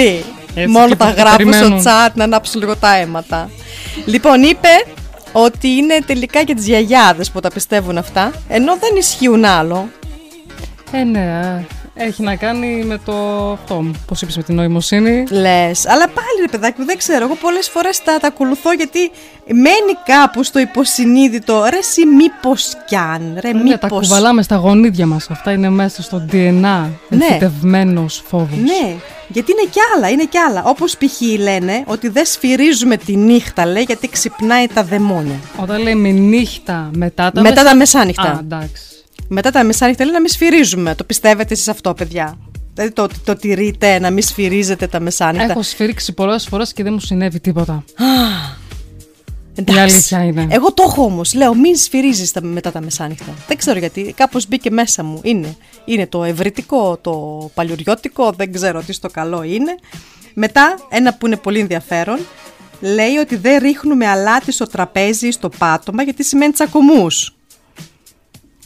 Έτσι Μόνο τα γράφω στο chat να ανάψω λίγο τα αίματα. Λοιπόν, είπε ότι είναι τελικά και τις γιαγιάδες που τα πιστεύουν αυτά, ενώ δεν ισχύουν άλλο. Ε, ναι, ε, έχει να κάνει με το αυτό, πώς είπες, με την νοημοσύνη. Λες, αλλά πάλι ρε παιδάκι μου, δεν ξέρω. Εγώ πολλές φορές τα, τα ακολουθώ γιατί μένει κάπου στο υποσυνείδητο. Ρε, εσύ μήπως κι αν, ρε, Ναι, τα μήπω. κουβαλάμε στα γονίδια μας. Αυτά είναι μέσα στο DNA. Ναι. Εμφυτευμένος φόβος. Ναι, γιατί είναι κι άλλα, είναι κι άλλα. Όπως π.χ. λένε ότι δεν σφυρίζουμε τη νύχτα, λέει, γιατί ξυπνάει τα δαιμόνια. Όταν λέμε νύχτα μετά τα Μετά μεσα- τα μεσάνυχτα. Α, εντάξει. Μετά τα μεσάνυχτα λέει να μην σφυρίζουμε. Το πιστεύετε εσείς αυτό, παιδιά; Δηλαδή το, το τηρείτε να μην σφυρίζετε τα μεσάνυχτα. Έχω σφυρίξει πολλές φορές και δεν μου συνέβη τίποτα. Εντάξει. Η αλήθεια είναι. Εγώ το έχω όμως. Λέω, μην σφυρίζεις μετά τα μεσάνυχτα. Δεν ξέρω γιατί. Κάπως μπήκε μέσα μου. Είναι. Είναι το ευρυτικό, το παλιουριώτικο. Δεν ξέρω τι στο καλό είναι. Μετά, ένα που είναι πολύ ενδιαφέρον, λέει ότι δεν ρίχνουμε αλάτι στο τραπέζι ή στο πάτωμα γιατί σημαίνει τσακωμούς.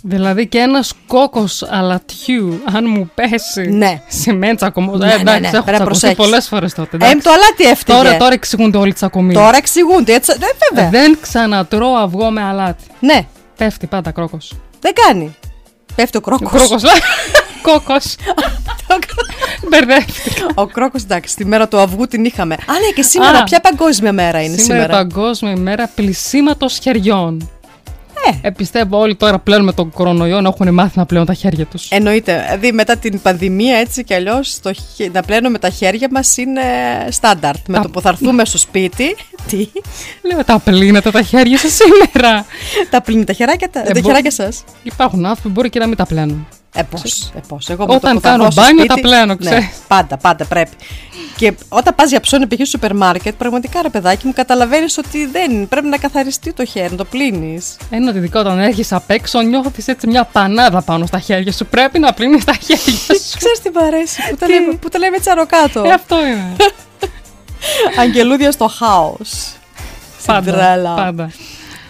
Δηλαδή και ένας κόκκος αλατιού, αν μου πέσει. Ναι. Σημαίνει τσακωμό. Ναι, ε, ναι, εντάξει, ναι, έχω πρέπει να τσακωθεί προσέξεις. πολλές φορές τότε. Ε, εντάξει. το αλάτι έφταιγε. Τώρα, τώρα εξηγούνται όλοι οι τσακωμοί. Τώρα εξηγούνται. Έτσι, ε, βέβαια. Δεν ξανατρώω αυγό με αλάτι. Ναι, Πέφτει πάντα κρόκος. δεν κάνει. Πέφτει ο κρόκος. Κρόκος. Κόκος. Μπερδεύτηκα. ο κρόκος, εντάξει, τη μέρα του αυγού την είχαμε. Α, ναι, και σήμερα. Α. ποια παγκόσμια μέρα είναι Σήμερα σήμερα; Παγκόσμια ημέρα πλησίματος χεριών. Ε. Ε, πιστεύω όλοι τώρα πλέον με τον κορονοϊό να έχουν μάθει να πλέουν τα χέρια τους. Εννοείται. Δηλαδή μετά την πανδημία έτσι κι αλλιώς να πλένουμε τα χέρια μας είναι στάνταρτ. Με Τα- το που θα έρθουμε στο σπίτι. Τι; Λέω τα πλύνετε τα χέρια σας σήμερα. τα πλύνει τα χεράκια, τα, Ε, τα μπο- χεράκια σας. Υπάρχουν άνθρωποι που μπορεί και να μην τα πλένουν. Ε, πώς, ε, πώς. Εγώ με Όταν το που θα κάνω βγω στο μπάνιο, σπίτι- τα πλένω, Ναι, ξέρεις. πάντα, πάντα πρέπει. Και όταν πας για ψώνι π.χ. στο σούπερ μάρκετ, πραγματικά ρε παιδάκι μου, καταλαβαίνεις ότι δεν πρέπει να καθαριστεί το χέρι, να το πλύνεις. Ένα ότι ειδικά όταν έρχεσαι απ' έξω, νιώθεις έτσι μια πανάδα πάνω στα χέρια σου. Πρέπει να πλύνεις τα χέρια σου. Ξέρεις τι μ' αρέσει, που τα λέμε, που τα λέμε έτσι αροκάτω. ε, αυτό είναι. Αγγελούδια στο χάος. πάντα. πάντα.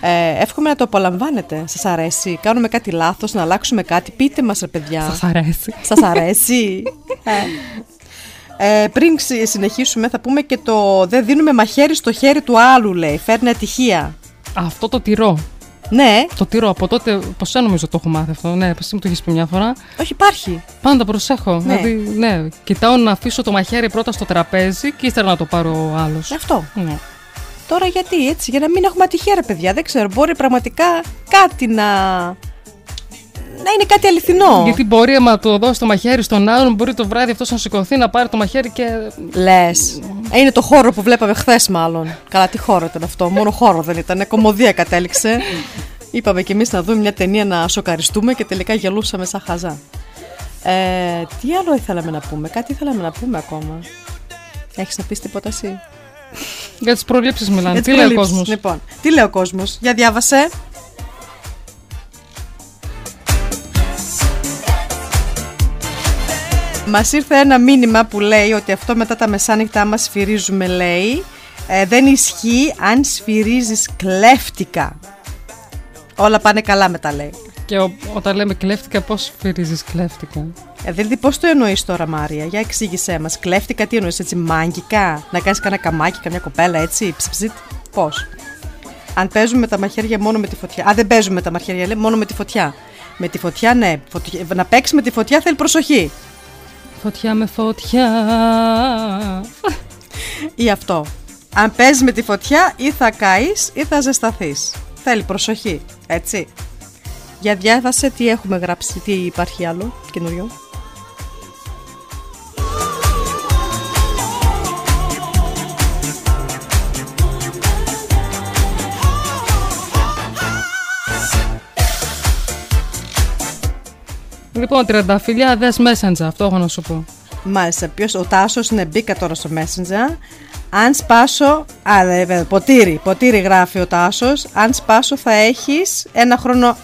Ε, εύχομαι να το απολαμβάνετε. Σας αρέσει. Κάνουμε κάτι λάθος, να αλλάξουμε κάτι. Πείτε μας, ρε παιδιά. Σας αρέσει. Σας αρέσει. ε. Ε, πριν ξυ- συνεχίσουμε, θα πούμε και το δεν δίνουμε μαχαίρι στο χέρι του άλλου, λέει. Φέρνει ατυχία. Αυτό το τυρό. Ναι, Το τυρό από τότε, πώ σε νομίζω το έχω μάθει αυτό. Ναι, εσύ μου το έχεις πει μια φορά. όχι, υπάρχει. Πάντα προσέχω. Ναι. Δηλαδή, ναι, κοιτάω να αφήσω το μαχαίρι πρώτα στο τραπέζι και ύστερα να το πάρω ο άλλος. Αυτό. Ναι. Τώρα γιατί έτσι, για να μην έχουμε ατυχία, ρε παιδιά. Δεν ξέρω, μπορεί πραγματικά κάτι να. να είναι κάτι αληθινό. Γιατί μπορεί, άμα το δώσει το μαχαίρι στον άλλον, μπορεί το βράδυ αυτός να σηκωθεί, να πάρει το μαχαίρι και. Λες. Είναι το χώρο που βλέπαμε χθες, μάλλον. Καλά, τι χώρο ήταν αυτό. Μόνο χώρο δεν ήταν. Κομμωδία κατέληξε. Είπαμε κι εμείς να δούμε μια ταινία να σοκαριστούμε και τελικά γελούσαμε σαν χαζά. Ε, τι άλλο ήθελαμε να πούμε, κάτι ήθελαμε να πούμε ακόμα. Έχεις να πεις τίποτα εσύ; Για τις προλήψει μιλάνε. Για Τις τις λέει ο προλήψεις. κόσμος; Λοιπόν, τι λέει ο κόσμος; Για διάβασε. Μας ήρθε ένα μήνυμα που λέει ότι αυτό μετά τα μεσάνυχτα, άμα σφυρίζουμε, λέει, ε, δεν ισχύει αν σφυρίζεις κλέφτικα. Όλα πάνε καλά μετά, λέει. Και ο- όταν λέμε κλέφτηκα, πώς φυρίζει κλέφτηκα; Ε, δηλαδή, πώς το εννοείς τώρα, Μάρια, για εξήγησέ μας. Κλέφτηκα, τι εννοείς, έτσι, μάγκικα, να κάνεις κανένα καμάκι, καμιά κοπέλα, έτσι, ψιψιτ. Πώς; Αν παίζουμε με τα μαχαίρια μόνο με τη φωτιά. Α, δεν παίζουμε με τα μαχαίρια, λέει, μόνο με τη φωτιά. Με τη φωτιά, ναι. Φωτιά- Να παίξεις με τη φωτιά θέλει προσοχή. Φωτιά με φωτιά. Ή αυτό. Αν παίζεις με τη φωτιά, ή θα καείς ή θα ζεσταθείς. Θέλει προσοχή. Έτσι. Για διάβασε τι έχουμε γράψει, τι υπάρχει άλλο καινούριο. Λοιπόν, τριανταφυλλιάδε Messenger, αυτό έχω να σου πω. Μάλιστα, ποιος ο Τάσος είναι μπήκα τώρα στο Messenger. Αν σπάσω. Α, δε, βέβαια, ποτήρι. Ποτήρι γράφει ο Τάσος. Αν σπάσω θα έχεις ένα χρόνο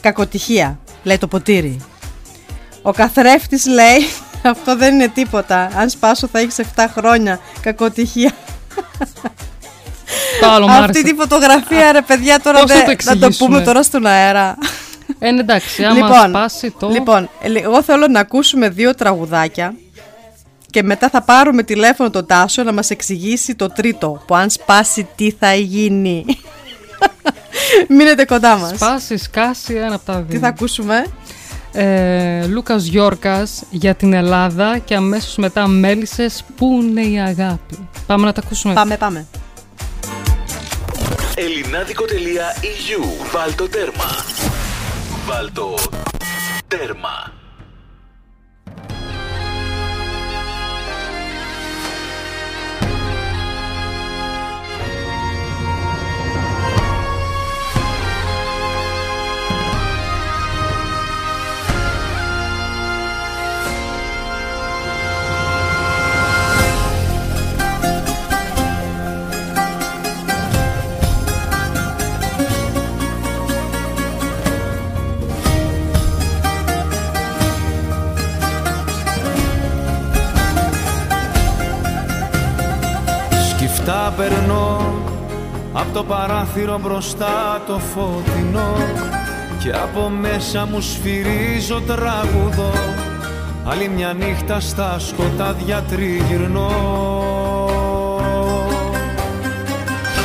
κακοτυχία. Λέει το ποτήρι. Ο καθρέφτης λέει. Αυτό δεν είναι τίποτα. Αν σπάσω θα έχεις 7 χρόνια κακοτυχία. Το άλλο μου Αυτή άρεσε. τη φωτογραφία, ρε παιδιά, τώρα πώς θα δεν- το να το εξηγήσουμε; πούμε τώρα στον αέρα. Ε, εντάξει, άμα λοιπόν, σπάσει το. λοιπόν, ε, εγώ θέλω να ακούσουμε δύο τραγουδάκια και μετά θα πάρουμε τηλέφωνο τον Τάσο να μας εξηγήσει το τρίτο που αν σπάσει τι θα γίνει. Μείνετε κοντά μας. Σπάσει, σκάσει, ένα από τα δύο. Τι θα ακούσουμε; Ε, Λούκας Γιόρκας για την Ελλάδα και αμέσως μετά μέλισσες Πού είναι η αγάπη. Πάμε να τα ακούσουμε. Πάμε, πάμε. Ελληνάδικο.eu Βάλτο τέρμα. Βάλτο τέρμα. Σκυφτά περνώ από το παράθυρο μπροστά το φωτεινό και από μέσα μου σφυρίζω τραγουδό. Άλλη μια νύχτα στα σκοτάδια τριγυρνώ.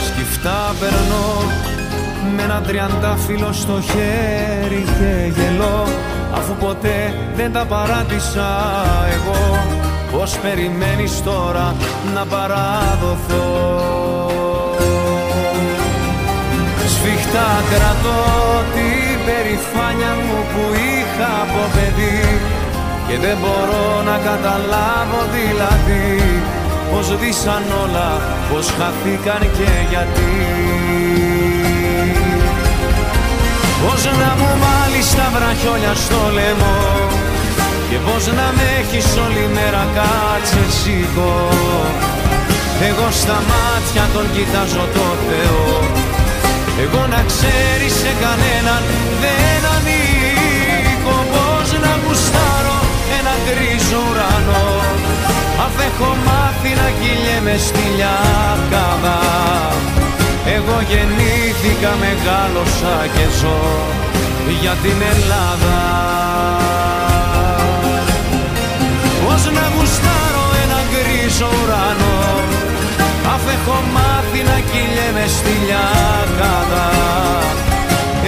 Σκυφτά περνώ με ένα τριαντάφυλλο στο χέρι και γελώ αφού ποτέ δεν τα παράτησα εγώ πως περιμένεις τώρα να παραδοθώ Σφιχτά κρατώ την περηφάνια μου που είχα από παιδί και δεν μπορώ να καταλάβω δηλαδή πως δύσαν όλα, πως χαθήκαν και γιατί. Πώς να μου μάλεις τα βραχιόλια στο λαιμό Και πώς να με έχεις όλη μέρα κάτσε σήκω. Εγώ στα μάτια τον κοιτάζω το Θεό. Εγώ να ξέρεις σε κανέναν δεν ανήκω. Πώς να γουστάρω ένα γκρίζο ουρανό. Αφ' έχω μάθει να κυλιέμαι στη λιακάδα. Εγώ γεννήθηκα, μεγάλωσα και ζω για την Ελλάδα Πώς να γουστάρω ένα γκρίζο ουρανό. Αφ' έχω μάθει να κυλιέμαι στη λιακάδα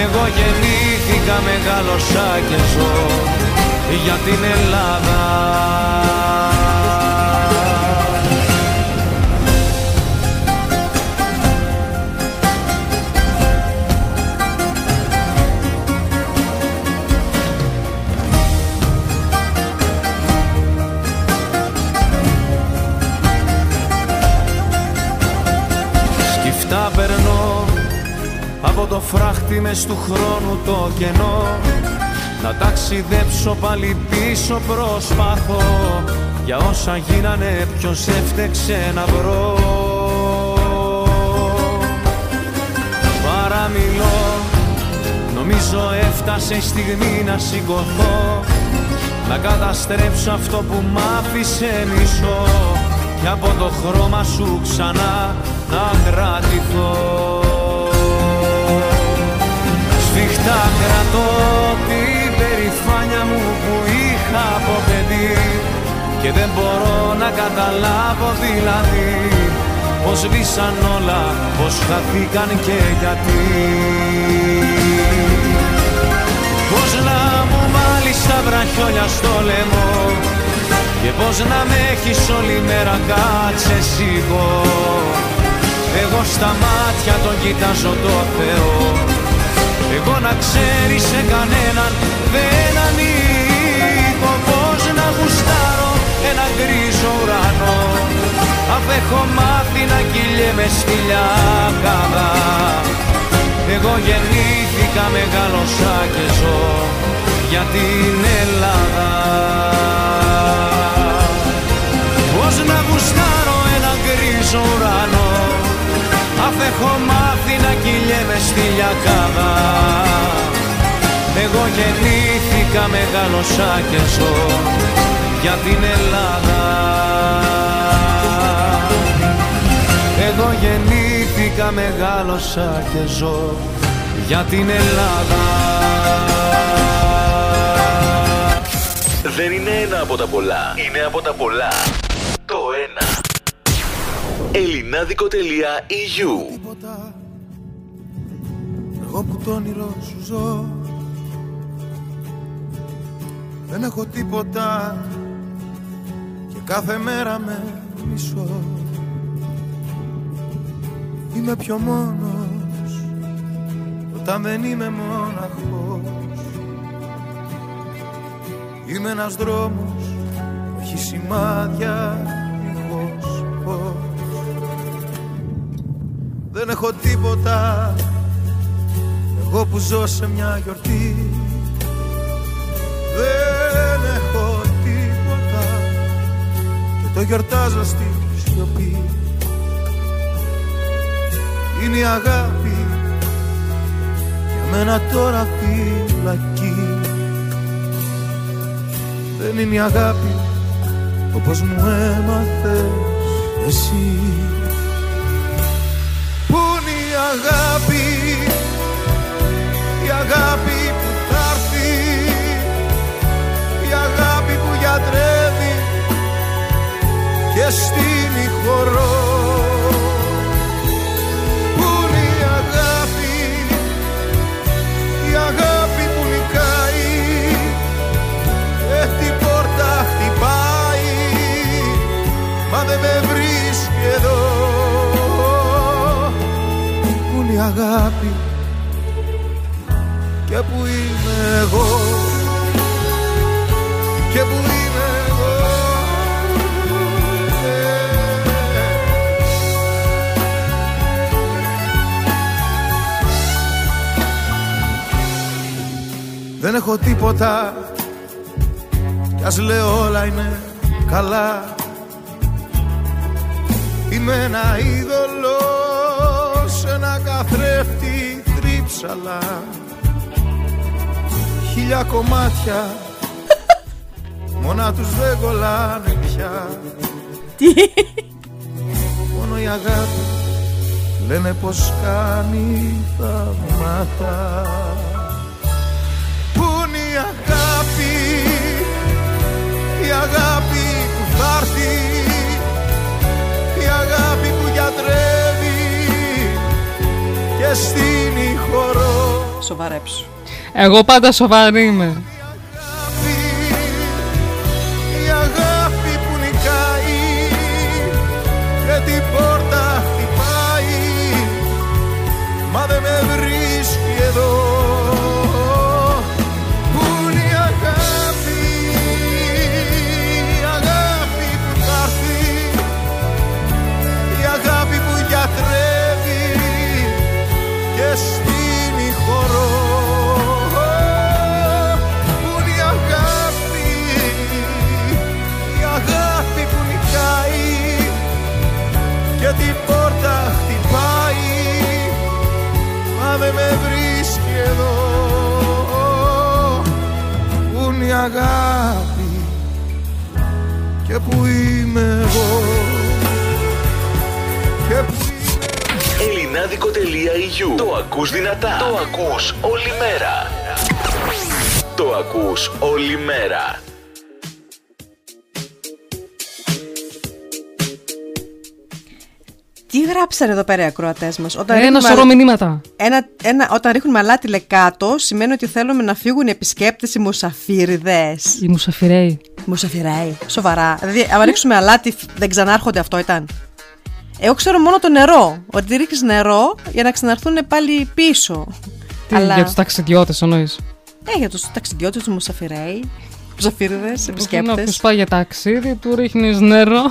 Εγώ γεννήθηκα, μεγάλωσα και ζω για την Ελλάδα από το φράχτη μες του χρόνου το κενό. Να ταξιδέψω πάλι πίσω προσπάθω Για όσα γίνανε ποιος έφτεξε να βρω. Παραμιλώ Νομίζω έφτασε η στιγμή να σηκωθώ. Να καταστρέψω αυτό που μ' άφησε μισό. Και από το χρώμα σου ξανά να κρατηθώ Σφιχτά κρατώ την περηφάνια μου που είχα από παιδί. Και δεν μπορώ να καταλάβω δηλαδή Πως σβήσαν όλα, πως χαθήκαν και γιατί. Πώς να μου μάλεις τα βραχιόλια στο λαιμό Και πώς να με έχεις όλη μέρα κάτσε σήκω Εγώ στα μάτια τον κοιτάζω το Θεό Εγώ να ξέρεις σε κανέναν δεν ανήκω. Πώς να γουστάρω ένα γκρίζο ουρανό. Αφ' έχω μάθει να κυλιέμαι στη λιακάδα εγώ γεννήθηκα, μεγάλωσα και ζω για την Ελλάδα. Πώς να γουστάρω ένα γκρίζο ουρανό Αφ' έχω μάθει να κυλιέμαι στη λιακάδα. Εγώ γεννήθηκα μεγάλωσα και ζω για την Ελλάδα. Εγώ γεννήθηκα μεγάλωσα και ζω για την Ελλάδα. Δεν είναι ένα από τα πολλά, είναι από τα πολλά. Το ένα. Ελληνάδικο.eu τίποτα. Εγώ που το όνειρο σου ζω Δεν έχω τίποτα. Και κάθε μέρα με μισώ. Είμαι πιο μόνος Όταν δεν είμαι μοναχός Είμαι ένας δρόμος που Έχει σημάδια δίχως φως δεν έχω τίποτα. Εγώ που ζω σε μια γιορτή. Δεν έχω τίποτα. Και το γιορτάζω στη σιωπή. Είναι η αγάπη. Για μένα τώρα φυλακή. Δεν είναι η αγάπη Όπως μου έμαθες εσύ. Πού είναι η αγάπη Η αγάπη που θα έρθει Η αγάπη που γιατρεύει Και στείνει χορό η αγάπη Και που είμαι εγώ Και που είμαι εγώ Ε. Δεν έχω τίποτα Κι ας λέω όλα είναι καλά Είμαι ένα είδωλο σε ένα καθρέφτη τρίψαλα. Χίλια κομμάτια. Μόνα τους δεν κολλάνε πια. Μόνο η αγάπη λένε πως κάνει θαυμάτα Πού είναι η αγάπη; Η αγάπη που θα έρθει. Η αγάπη που γιατρεύει και στείνει χορό Σοβαρέψου. Εγώ πάντα σοβαρή είμαι. Που είμαι εγώ και που είμαι Ελληνάδικο.eu Το ακούς δυνατά. Το ακούς όλη μέρα. Το ακούς όλη μέρα. Τι γράψαν εδώ πέρα οι ακροατές μας. Όταν, Ένα ρίχνουμε σωρό αλ- μηνύματα. ένα, ένα, όταν ρίχνουμε αλάτι λεκάτο, σημαίνει ότι θέλουμε να φύγουν οι επισκέπτες, οι μουσαφίριδες. Οι μουσαφιρέοι. Μουσαφιρέοι. Σοβαρά. Δηλαδή, αν ρίξουμε αλάτι, δεν ξανάρχονται αυτό ήταν. Εγώ ξέρω μόνο το νερό. Ότι ρίχνεις νερό για να ξαναρθούν πάλι πίσω. Τι, Για τους ταξιδιώτες εννοείς; Ε, για τους ταξιδιώτες, τους μουσαφιρέοι. Μουσαφίριδες, Όποιο επισκέπτες. πάει για ταξίδι, του ρίχνεις νερό.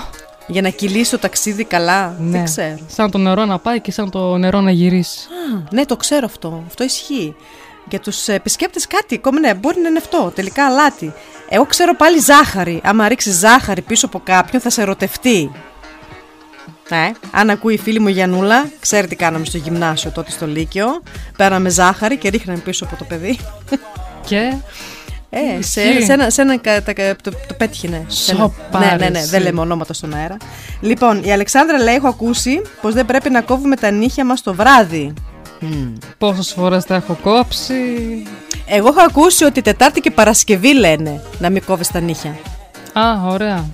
Για να κυλήσει το ταξίδι καλά. Ναι. Δεν ξέρω. Σαν το νερό να πάει και σαν το νερό να γυρίσει. Α, ναι, το ξέρω αυτό. Αυτό ισχύει. Για τους επισκέπτες κάτι, ακόμα ναι, μπορεί να είναι αυτό. Τελικά αλάτι. Εγώ ξέρω πάλι ζάχαρη. Άμα ρίξει ζάχαρη πίσω από κάποιον, θα σε ερωτευτεί. Ναι, αν ακούει η φίλη μου Γιανούλα, ξέρει τι κάναμε στο γυμνάσιο τότε στο Λύκειο. Πέραμε ζάχαρη και ρίχναμε πίσω από το παιδί. Και; Ε, σε, Ισχύει. σε ένα, σε ένα κα- τα- κα- το, το πέτυχε, ναι. Σε ένα- Σοπάρε ναι, ναι, ναι, εσύ. δεν λέμε ονόματα στον αέρα. Λοιπόν, η Αλεξάνδρα λέει: Έχω ακούσει πως δεν πρέπει να κόβουμε τα νύχια μας το βράδυ. πόσες φορές τα έχω κόψει. Εγώ έχω ακούσει ότι Τετάρτη και Παρασκευή λένε να μην κόβεις τα νύχια. Α, ωραία.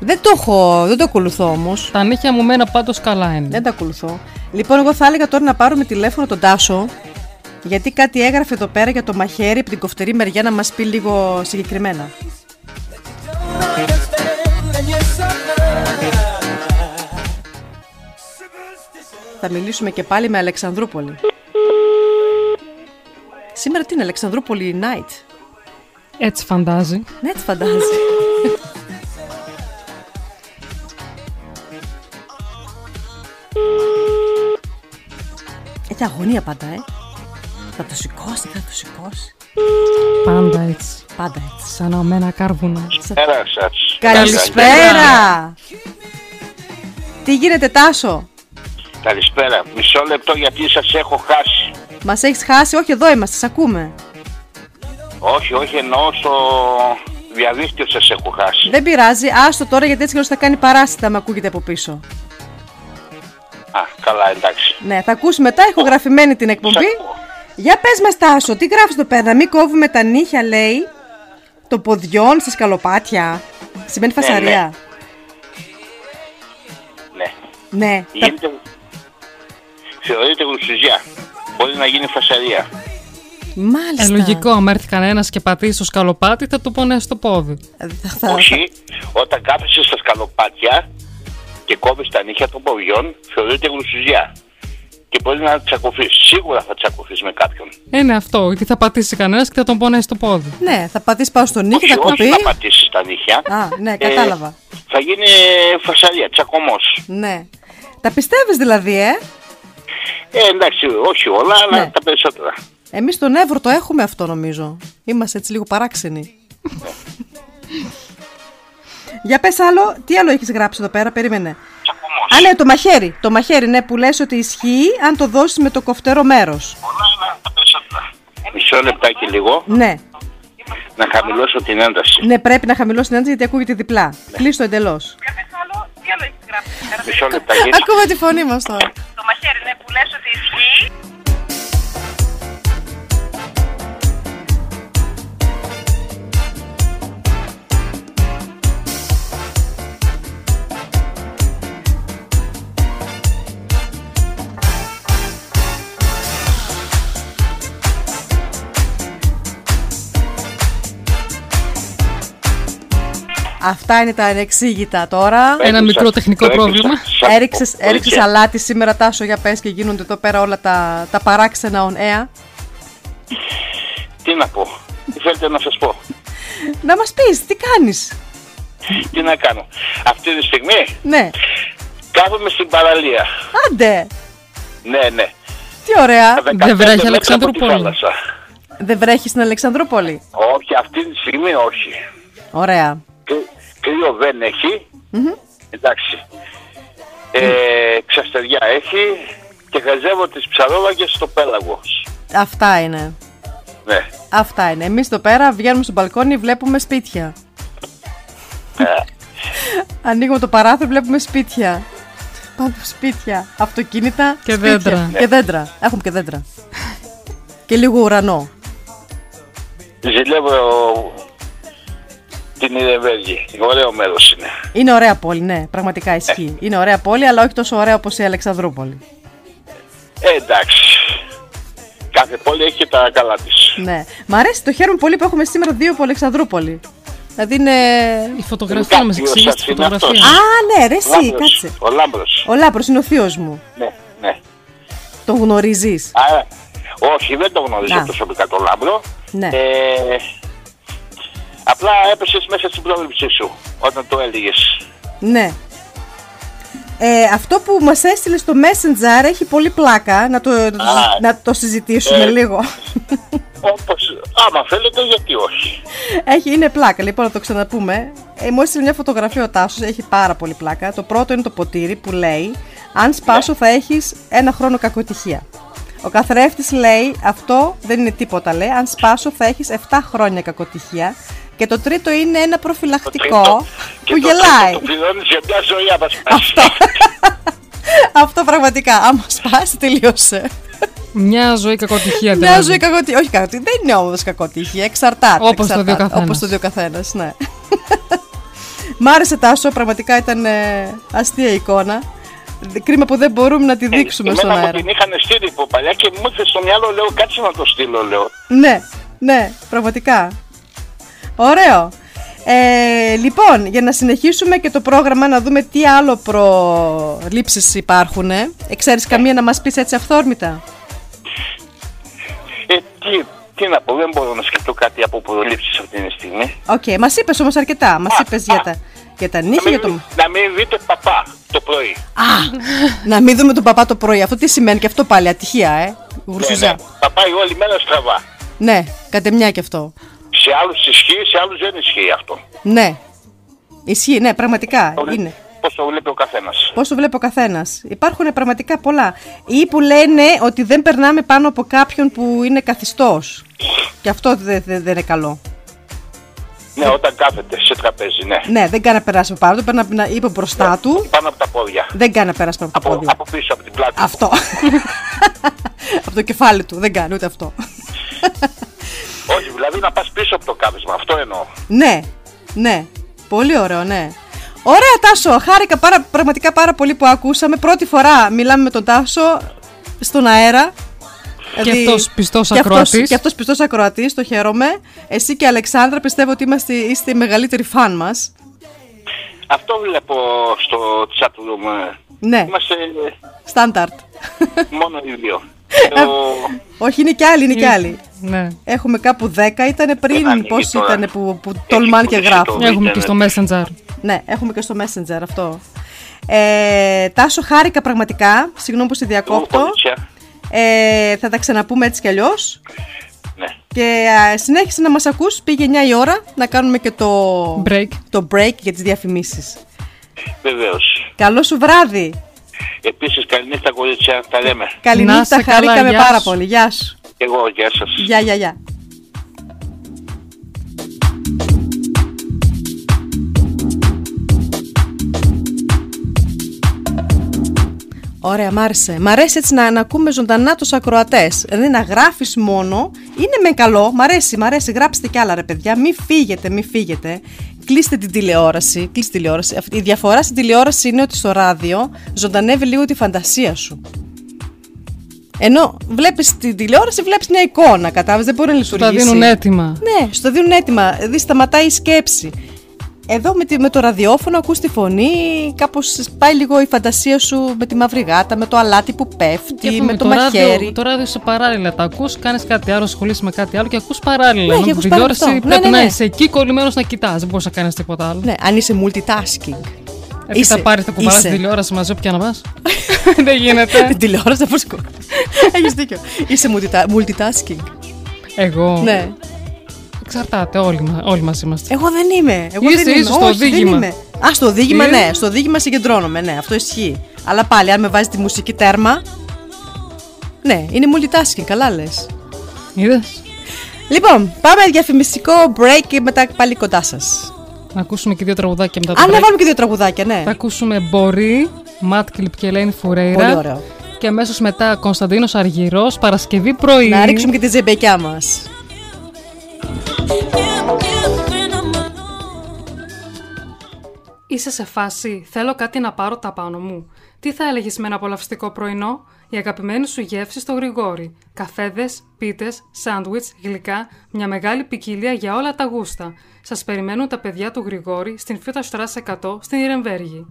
Δεν το έχω, δεν το ακολουθώ όμως. Τα νύχια μου μένα πάντως καλά είναι. Δεν τα ακολουθώ. Λοιπόν, εγώ θα έλεγα τώρα να πάρουμε τηλέφωνο τον Τάσο. Γιατί κάτι έγραφε εδώ πέρα για το μαχαίρι από την κοφτερή μεριά να μας πει λίγο συγκεκριμένα. Θα μιλήσουμε και πάλι με Αλεξανδρούπολη. Σήμερα τι είναι Αλεξανδρούπολη Night; Έτσι φαντάζει. Ναι, έτσι φαντάζει. Έχει αγωνία πάντα, ε. Θα το σηκώσει, θα το σηκώσει. Πάντα έτσι. Πάντα έτσι. Σαν αμένα κάρβουνα. Καλησπέρα σας. Καλησπέρα! Τι γίνεται Τάσο; Καλησπέρα. Μισό λεπτό γιατί σας έχω χάσει. Μας έχεις χάσει, όχι εδώ είμαστε, σε ακούμε. Όχι, όχι εννοώ στο διαδίκτυο σας έχω χάσει. Δεν πειράζει, άστο τώρα γιατί έτσι και θα κάνει παράσιτα με ακούγεται από πίσω. Α, καλά, εντάξει. Ναι, θα ακούσει μετά ηχογραφημένη την εκπομπή. Σ' ακούω. Για πες μας Τάσο, τι γράφεις εδώ πέρα, να μην κόβουμε τα νύχια λέει, των ποδιών στα σκαλοπάτια. Σημαίνει Ναι, φασαρία. Ναι. Ναι. Τα- Γίνεται... Θεωρείται γλουσουζιά. Μπορεί να γίνει φασαρία. Μάλιστα. Ε, λογικό, άμα έρθει κανένας και πατήσει στο σκαλοπάτι, θα του πονέσει το πόδι. Θα- θα- Όχι, όταν κάθεσαι στα σκαλοπάτια και κόβεις τα νύχια των ποδιών, θεωρείται γλουσουζιά. Και μπορείς να τσακωθείς. Σίγουρα θα τσακωθείς με κάποιον. Ε, ναι, αυτό. Γιατί θα πατήσει κανένας και θα τον πονέσει το πόδι. Ναι, θα πατήσει πάνω στον νύχι, όχι, θα όχι κοπεί. να πατήσεις τα νύχια. Α, ναι, Ε, κατάλαβα. θα γίνει φασαρία, τσακωμός. Ναι. Τα πιστεύεις δηλαδή, ε; Ε, εντάξει, όχι όλα, αλλά Ναι. τα περισσότερα. Εμείς στον Εύρο το έχουμε αυτό νομίζω. Είμαστε έτσι λίγο παράξενοι. Για πες άλλο, τι άλλο έχεις γράψει εδώ πέρα, περίμενε. Τσακωμός. Α, ναι, το μαχαίρι. Το μαχαίρι, ναι, που λες ότι ισχύει αν το δώσεις με το κοφτερό μέρος. Όλα, αλλά τα περισσότερα. Μισό λεπτάκι λίγο, Ναι, να χαμηλώσω την ένταση. ναι, πρέπει να χαμηλώσει την ένταση γιατί ακούγεται διπλά. Κλείστο το εντελώς. Μισό λεπτάκι. Ακούμε τη φωνή μας τώρα. Το μαχαίρι, ναι, που λες ότι ισχύει. Αυτά είναι τα ανεξήγητα τώρα. Ένα Έπαιξα- μικρό τεχνικό το έπαιξα πρόβλημα. σαν Έριξες, κορίτσια. έριξες αλάτι σήμερα Τάσο για πες και γίνονται εδώ πέρα όλα τα, τα παράξενα on air. Τι να πω, τι θέλετε να σας πω, Να μας πεις, τι κάνεις; τι να κάνω. Αυτή τη στιγμή Ναι, κάθομαι στην παραλία. άντε, Ναι, ναι. τι ωραία. 15 βρέχει, μέτρα από τη Αλεξανδρούπολη. θάλασσα. Δεν βρέχεις στην Αλεξανδρούπολη; Όχι, αυτή τη στιγμή όχι. Ωραία. Κρύ- Κρύο δεν έχει. Εντάξει. Ε, ξαστεριά έχει και χαζεύω τις ψαρόλαγες στο πέλαγος. Αυτά είναι. Ναι. Αυτά είναι. Εμείς εδώ πέρα βγαίνουμε στο μπαλκόνι, βλέπουμε σπίτια. Ε, Ανοίγουμε το παράθυρο, βλέπουμε σπίτια. Πάνω σπίτια. Αυτοκίνητα. Και σπίτια. δέντρα. Και δέντρα. Έχουμε και δέντρα. και λίγο ουρανό. ζηλεύω την Ιρεβέργη. Ωραίο μέρος είναι. Είναι ωραία πόλη, ναι, πραγματικά ισχύει. Είναι ωραία πόλη, αλλά όχι τόσο ωραία όπως η Αλεξανδρούπολη. Ε, εντάξει. Κάθε πόλη έχει και τα καλά της. Ναι. Μ' αρέσει, το χαίρομαι πολύ που έχουμε σήμερα δύο από Αλεξανδρούπολη. Δηλαδή είναι. Η φωτογραφία να μας Κάποιος εξηγήσει τη σας είναι φωτογραφία. αυτός. Α, ναι, ρε, εσύ, Λάμπρος. κάτσε. Ο Λάμπρος. Ο Λάμπρος είναι ο θείος μου. Ναι, ναι. Τον γνωρίζεις. Άρα, όχι, δεν το γνωρίζω Να. προσωπικά το Λάμπρο. Ναι. Ε, απλά έπεσες μέσα στην πρόβλεψή σου όταν το έλεγες. Ναι. Ε, αυτό που μας έστειλε στο Messenger έχει πολύ πλάκα. Να το, να το συζητήσουμε Ε. λίγο. Όπως, άμα θέλετε, γιατί όχι. Έχει, είναι πλάκα, λοιπόν, να το ξαναπούμε. Ε, μου έστειλε μια φωτογραφία ο Τάσος, έχει πάρα πολύ πλάκα. Το πρώτο είναι το ποτήρι που λέει: Αν σπάσω, θα έχεις ένα χρόνο κακοτυχία. Ο καθρέφτης λέει: Αυτό δεν είναι τίποτα, λέει. Αν σπάσω, θα έχεις 7 χρόνια κακοτυχία. Και το τρίτο είναι ένα προφυλακτικό τρίτο- και που το γελάει. τρίτο Το πληρώνεις για μια ζωή άμα σπάσει. Αυτό πραγματικά, άμα σπάσει, τελείωσε. Μια ζωή κακοτυχία Μια δηλαδή. ζωή κακοτυχία. Όχι κακοτυχία. Δεν είναι όμως κακοτυχία. Εξαρτάται. Όπως το δει ο καθένας. Όπως το δει ο καθένας, ναι. Μ' άρεσε Τάσο, πραγματικά ήταν ε, αστεία εικόνα. Κρίμα που δεν μπορούμε να τη δείξουμε στον Εμένα μου αέρα. την είχαν στείλει από παλιά και μου ήρθε στο μυαλό, λέω, κάτσε να το στείλω, λέω. Ναι, ναι, πραγματικά. Ωραίο. Ε, λοιπόν, για να συνεχίσουμε και το πρόγραμμα, να δούμε τι άλλο προλήψεις υπάρχουν. Ε. Ξέρεις καμία να μας πεις έτσι αυθόρμητα; Ε, τι, τι να πω, δεν μπορώ να σκεφτώ κάτι από προλήψεις αυτή τη στιγμή. Οκ, μας είπες όμως αρκετά. Μας είπες για τα, για τα νύχια, να, για μην, το... να μην δείτε παπά το πρωί. να μην δούμε τον παπά το πρωί. Αυτό τι σημαίνει και αυτό πάλι, ατυχία, ε. Γουρσουζιά. Ναι, ναι. Θα πάει όλη μέρα στραβά. Ναι, κατ' εμέ κι αυτό. Σε άλλους ισχύει, σε άλλους δεν ισχύει αυτό. Ναι. Ισχύει, ναι, πραγματικά είναι. Πώς το βλέπει ο καθένας. Πώς το βλέπει ο καθένας. Υπάρχουν πραγματικά πολλά. Ή που λένε ότι δεν περνάμε πάνω από κάποιον που είναι καθιστός. Και αυτό δεν δεν- δεν είναι καλό. Ναι, όταν κάθεται σε τραπέζι, ναι. Ναι, δεν κάνει να περάσει από πάνω του, πρέπει να είπε μπροστά του. Πάνω από τα πόδια. Δεν κάνει να περάσει πάνω από το Από, πόδι. από πίσω, από την πλάτη. Αυτό. από το κεφάλι του. Δεν κάνει ούτε αυτό. Όχι, δηλαδή να πας πίσω από το κάθισμα, αυτό εννοώ. ναι, ναι. Πολύ ωραίο, ναι. Ωραία, Τάσο. Χάρηκα πάρα, πραγματικά πάρα πολύ που ακούσαμε. Πρώτη φορά μιλάμε με τον Τάσο στον αέρα. Και αυτός πιστός και αυτός- ακροατής. Και αυτός πιστός ακροατής, το χαίρομαι. Εσύ και η Αλεξάνδρα πιστεύω ότι είμαστε, είστε οι μεγαλύτεροι φαν μας. Αυτό βλέπω στο chat room. Ναι. Είμαστε Στάνταρτ. μόνο οι δύο. Ε, Το... Όχι, είναι κι άλλοι, είναι κι άλλοι. Ναι. Έχουμε κάπου 10, ήταν πριν. ανοίγει Πώς τώρα. ήταν που, που τολμάνε και πουλήσει γράφουν. το Έχουμε και στο Messenger. Ναι, έχουμε και στο Messenger αυτό. Ε, Τάσο, χάρηκα πραγματικά. Συγγνώμη που σε διακόπτω. Κορίτσια. Ε, θα τα ξαναπούμε έτσι κι αλλιώς. Ναι. Και α, συνέχισε να μας ακούς. Πήγε 9 η ώρα να κάνουμε και το Break. το break για τις διαφημίσεις. Βεβαίως. Καλό σου βράδυ. Επίσης, καληνύχτα κορίτσια, τα λέμε. Να Καληνύχτα, είσαι καλά, χαρήκαμε γεια πάρα σου. πολύ. Γεια σου. Εγώ, γεια σας. Γεια, γεια, γεια. Ωραία, μ' άρεσε. Μ' αρέσει έτσι να, να ακούμε ζωντανά τους ακροατές. Δηλαδή να γράφεις μόνο. Είναι με καλό, μ' αρέσει, μ' αρέσει. Γράψτε κι άλλα ρε παιδιά. Μην φύγετε, μην φύγετε. Κλείστε την τηλεόραση. Κλείστε τη τηλεόραση. Αυτή- Η διαφορά στην τηλεόραση είναι ότι στο ράδιο ζωντανεύει λίγο τη φαντασία σου. Ενώ βλέπεις την τηλεόραση, βλέπεις μια εικόνα, κατάλαβες. Δεν μπορεί να Τα λειτουργήσει. δίνουν έτοιμα. Ναι, σου το δίνουν έτοιμα. Δηλαδή σταματάει η σκέψη. Εδώ με, τη- με το ραδιόφωνο ακούς τη φωνή, κάπως πάει λίγο η φαντασία σου με τη μαύρη γάτα, με το αλάτι που πέφτει, Και αυτό με το, ράδιο, μαχαίρι. το ράδιο σε παράλληλα. Τα ακούς, κάνεις κάτι άλλο, ασχολείσαι με κάτι άλλο και ακούς παράλληλα. Ναι, Ενώ και την ακούς τηλεόραση παράλληλα αυτό. πρέπει Ναι, ναι, να ναι. είσαι εκεί κολλημένος να κοιτάς. Δεν μπορείς να κάνεις τίποτα άλλο. Ναι, αν είσαι multitasking. Επειδή Είσαι- θα πάρεις το κουμπάρι είσαι. στην τηλεόραση μαζί όποια να πας; Δεν γίνεται. Την τηλεόραση δεν μπορεί Έχεις δίκιο. Είσαι multita- multitasking. Εγώ; Ναι. Εξαρτάται, όλοι, μα- όλοι μας είμαστε. Εγώ δεν είμαι. Εγώ Είσαι δεν είμαι. ίσως στο Όχι, δεν οδήγημα. είμαι. Α, στο οδήγημα, Τι; ναι. Στο οδήγημα συγκεντρώνομαι, ναι. Αυτό ισχύει. Αλλά πάλι, αν με βάζει τη μουσική τέρμα. Ναι, είναι multitasking, καλά λες. Είδες; Λοιπόν, πάμε διαφημιστικό break και μετά πάλι κοντά σας. Να ακούσουμε και δύο τραγουδάκια μετά το Αν να break. βάλουμε και δύο τραγουδάκια, ναι. Θα ακούσουμε Μπορεί, Ματ Κλιπ και Ελένη Φουρέιρα. Πολύ ωραίο. Και αμέσως μετά Κωνσταντίνος Αργυρός, Παρασκευή πρωί. Να ρίξουμε και τη ζεμπεκιά μας. Είσαι σε φάση, θέλω κάτι να πάρω τα πάνω μου. Τι θα έλεγες με ένα απολαυστικό πρωινό; Η αγαπημένη σου γεύση στο γρηγόρι. Καφέδες, πίτες, σάντουιτς, γλυκά, μια μεγάλη ποικιλία για όλα τα γούστα. Σας περιμένουν τα παιδιά του Γρηγόρη στην Φύτα Στράς 100 στην Ιρεμβέργη.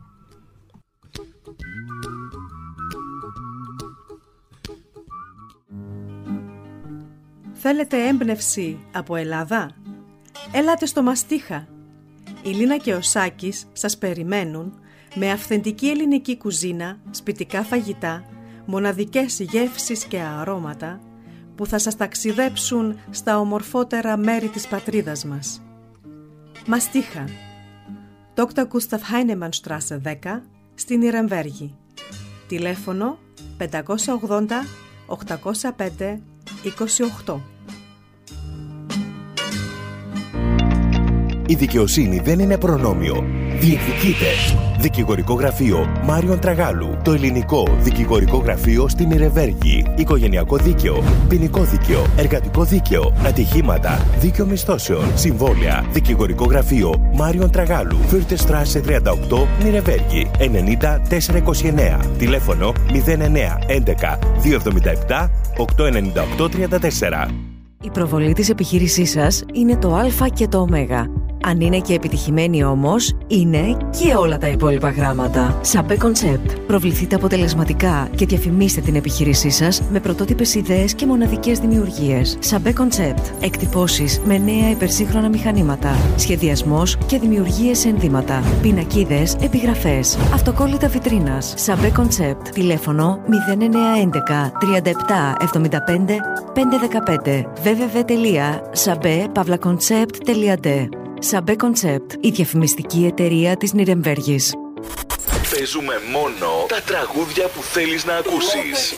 Θέλετε έμπνευση από Ελλάδα; Ελάτε στο Μαστίχα. Η Λίνα και ο Σάκης σας περιμένουν με αυθεντική ελληνική κουζίνα, σπιτικά φαγητά, μοναδικές γεύσεις και αρώματα που θα σας ταξιδέψουν στα ομορφότερα μέρη της πατρίδας μας. Μαστίχα. Dr. Gustav Heinemann Straße 10 στην Ιρεμβέργη. Τηλέφωνο 580 805 28. Η δικαιοσύνη δεν είναι προνόμιο. Διεκδικείτε. Δικηγορικό γραφείο Μάριον Τραγάλου. Το ελληνικό δικηγορικό γραφείο στην Ιρεβέργη. Οικογενειακό δίκαιο. Ποινικό δίκαιο. Εργατικό δίκαιο. Ατυχήματα. Δίκαιο μισθώσεων. Συμβόλαια. Δικηγορικό γραφείο Μάριον Τραγάλου. Φύρτε Στράσε 38 Νιρεβέργη. 90 429. Τηλέφωνο 09 11 277 898 34. Η προβολή της επιχείρησής σας είναι το α και το ω. Αν είναι και επιτυχημένη όμως, είναι και όλα τα υπόλοιπα γράμματα. Σαμπέ Concept. Προβληθείτε αποτελεσματικά και διαφημίστε την επιχείρησή σας με πρωτότυπες ιδέες και μοναδικές δημιουργίες. Σαμπέ Concept. Εκτυπώσεις με νέα υπερσύγχρονα μηχανήματα. Σχεδιασμός και δημιουργίες ενδύματα. Πινακίδες, επιγραφές. Αυτοκόλλητα βιτρίνας. Σαμπέ Concept. Τηλέφωνο 0911 37 75 515 www.sabe-concept.de Σαμπέ Concept, η διαφημιστική εταιρεία της Νιρεμβέργης. Παίζουμε μόνο τα τραγούδια που θέλεις να ακούσεις.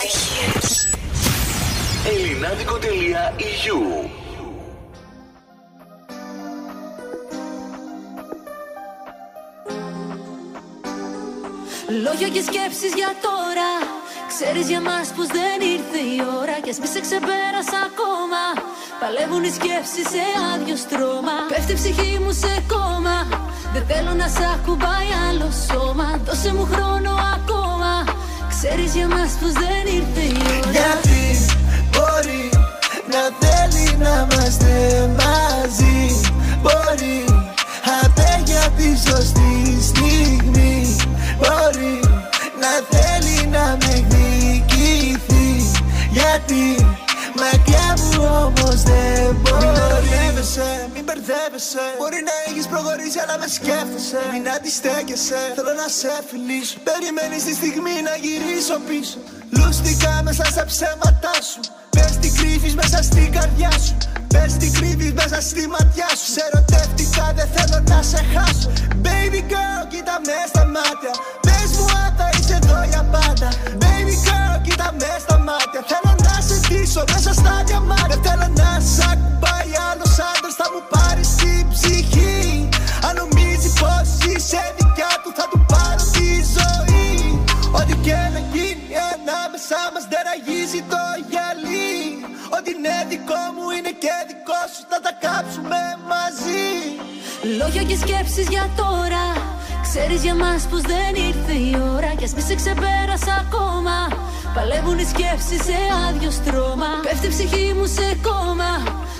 Ελληνάδικο.eu Λόγια και σκέψεις για τώρα Ξέρεις για μας πως δεν ήρθε η ώρα Κι ας μη σε ξεπέρασα ακόμα. Παλεύουν οι σκέψεις σε άδειο στρώμα. Πέφτει η ψυχή μου σε κόμμα. Δεν θέλω να σ' ακουμπάει άλλο σώμα. Δώσε μου χρόνο ακόμα. Ξέρεις για μας πως δεν ήρθε η ώρα. Γιατί μπορεί να θέλει να είμαστε μαζί; Μπορεί απέ για τη σωστή στιγμή. Μπορεί να θέλει μπερδεύεσαι Μπορεί να έχεις προχωρήσει αλλά με σκέφτεσαι. Μην αντιστέκεσαι, θέλω να σε φιλήσω. Περιμένεις τη στιγμή να γυρίσω πίσω. Λούστηκα μέσα στα ψέματά σου. Πες τι κρύβεις μέσα στην καρδιά σου. Πες τι κρύβεις μέσα στη ματιά σου. Σε ερωτεύτηκα δεν θέλω να σε χάσω. Baby girl κοίτα με στα μάτια. Πες μου αν θα είσαι εδώ για πάντα. Baby girl κοίτα με στα μάτια. Θέλω να σε ντύσω μέσα στα διαμάτια. Θέλω να σ' ακουμπάει άλλος πως είσαι δικιά του Θα του πάρω τη ζωή. Ό,τι και να γίνει ανάμεσά μας δεν ραγίζει το γυαλί. Ό,τι είναι δικό μου είναι και δικό σου Θα τα κάψουμε μαζί. Λόγια και σκέψεις για τώρα Ξέρεις για μας πως δεν ήρθε η ώρα. Κι ας μη σε ξεπέρασα ακόμα Παλεύουν οι σκέψεις σε άδειο στρώμα. Πέφτει η ψυχή μου σε κόμμα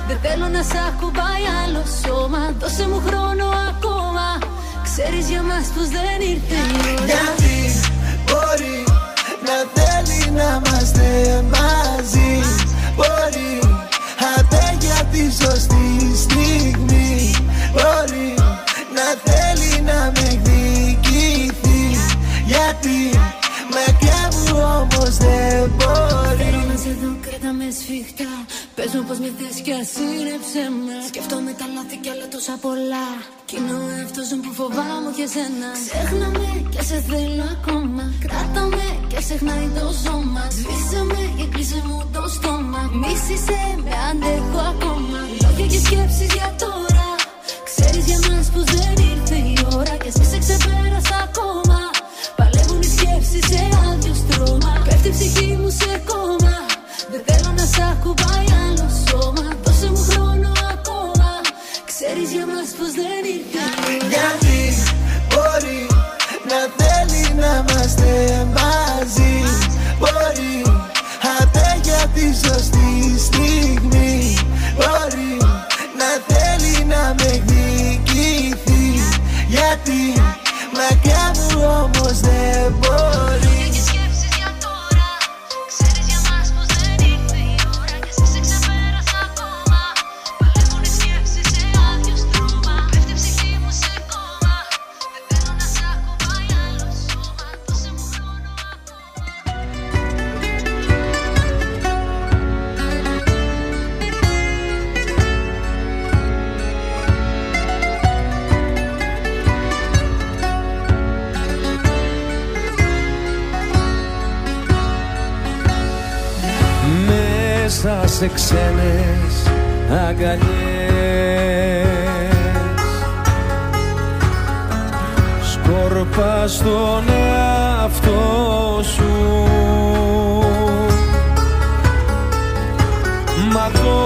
Δεν θέλω να σ' ακουμπάει άλλο σώμα. Δώσε μου χρόνο ακόμα Ξέρεις για μας πως δεν ήρθε η ώρα. Γιατί μπορεί να θέλει να είμαστε μαζί. Μπορεί απέ για τη σωστή στιγμή. Μπορεί να θέλει να με εκδικηθεί. Γιατί μακριά μου όμως δεν μπορεί. Θέλω να σε δω, κράτα με σφιχτά. Πες μου πως με θες κι ασύρεψε με. Σκέφτομαι τα λάθη κι άλλα τόσα πολλά. Κι είναι ο εαυτός μου που φοβάμαι και σένα Ξέχνα με και σε θέλω ακόμα. Κράτα με και ξεχνάει το σώμα. Σβήσε με και κλείσε μου το στόμα. Μίσησε με αντέχω ακόμα. Λόγια και σκέψεις για τώρα. Ξέρεις για μας πως δεν ήρθε η ώρα. Και εσύ σε ξεπέρασα ακόμα. Παλεύουν οι σκέψεις σε άδειο στρώμα. Πέφτει η ψυχή μου σε κόμμα Δεν θέλω να σ' ακουμπάει άλλο σώμα. Δώσε μου χρόνο ακόμα. Ξέρεις για μας πως δεν ήρθε σε ξένες αγκαλιές. Σκόρπα στον εαυτό σου. Μα το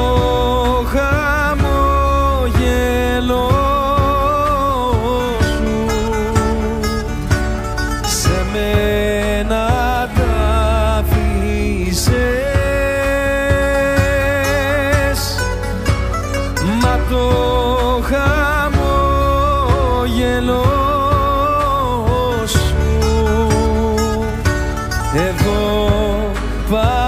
χαμόγελος σου. Εδώ παράτησες.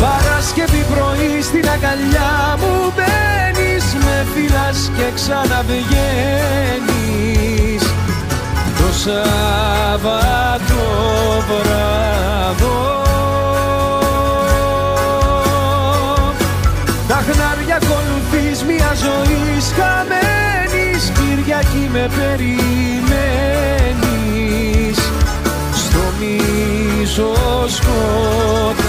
Παρασκευή πρωί στην αγκαλιά μου μπαίνεις Με φυλάς και ξαναβγαίνεις. Το Σάββατο βράδο χαμένης Κυριακή με περιμένεις. Στο μίσο σκοτάδο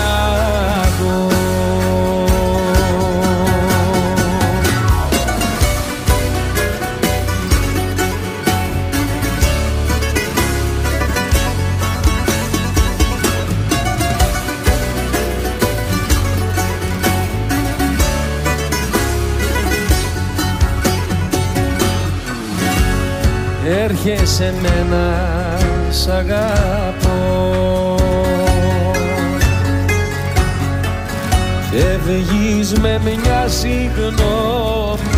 Έρχεσαι μένα σ' αγαπώ. Και βγεις με μια συγγνώμη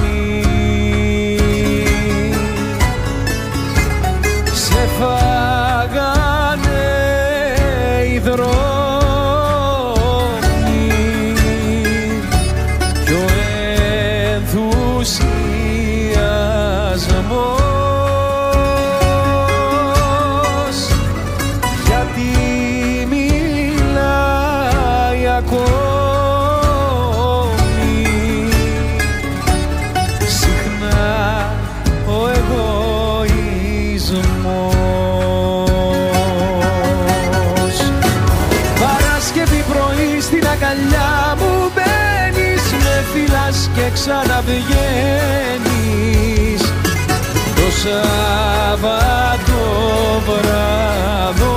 ξαναβγαίνεις. Το Σάββατο βράδο.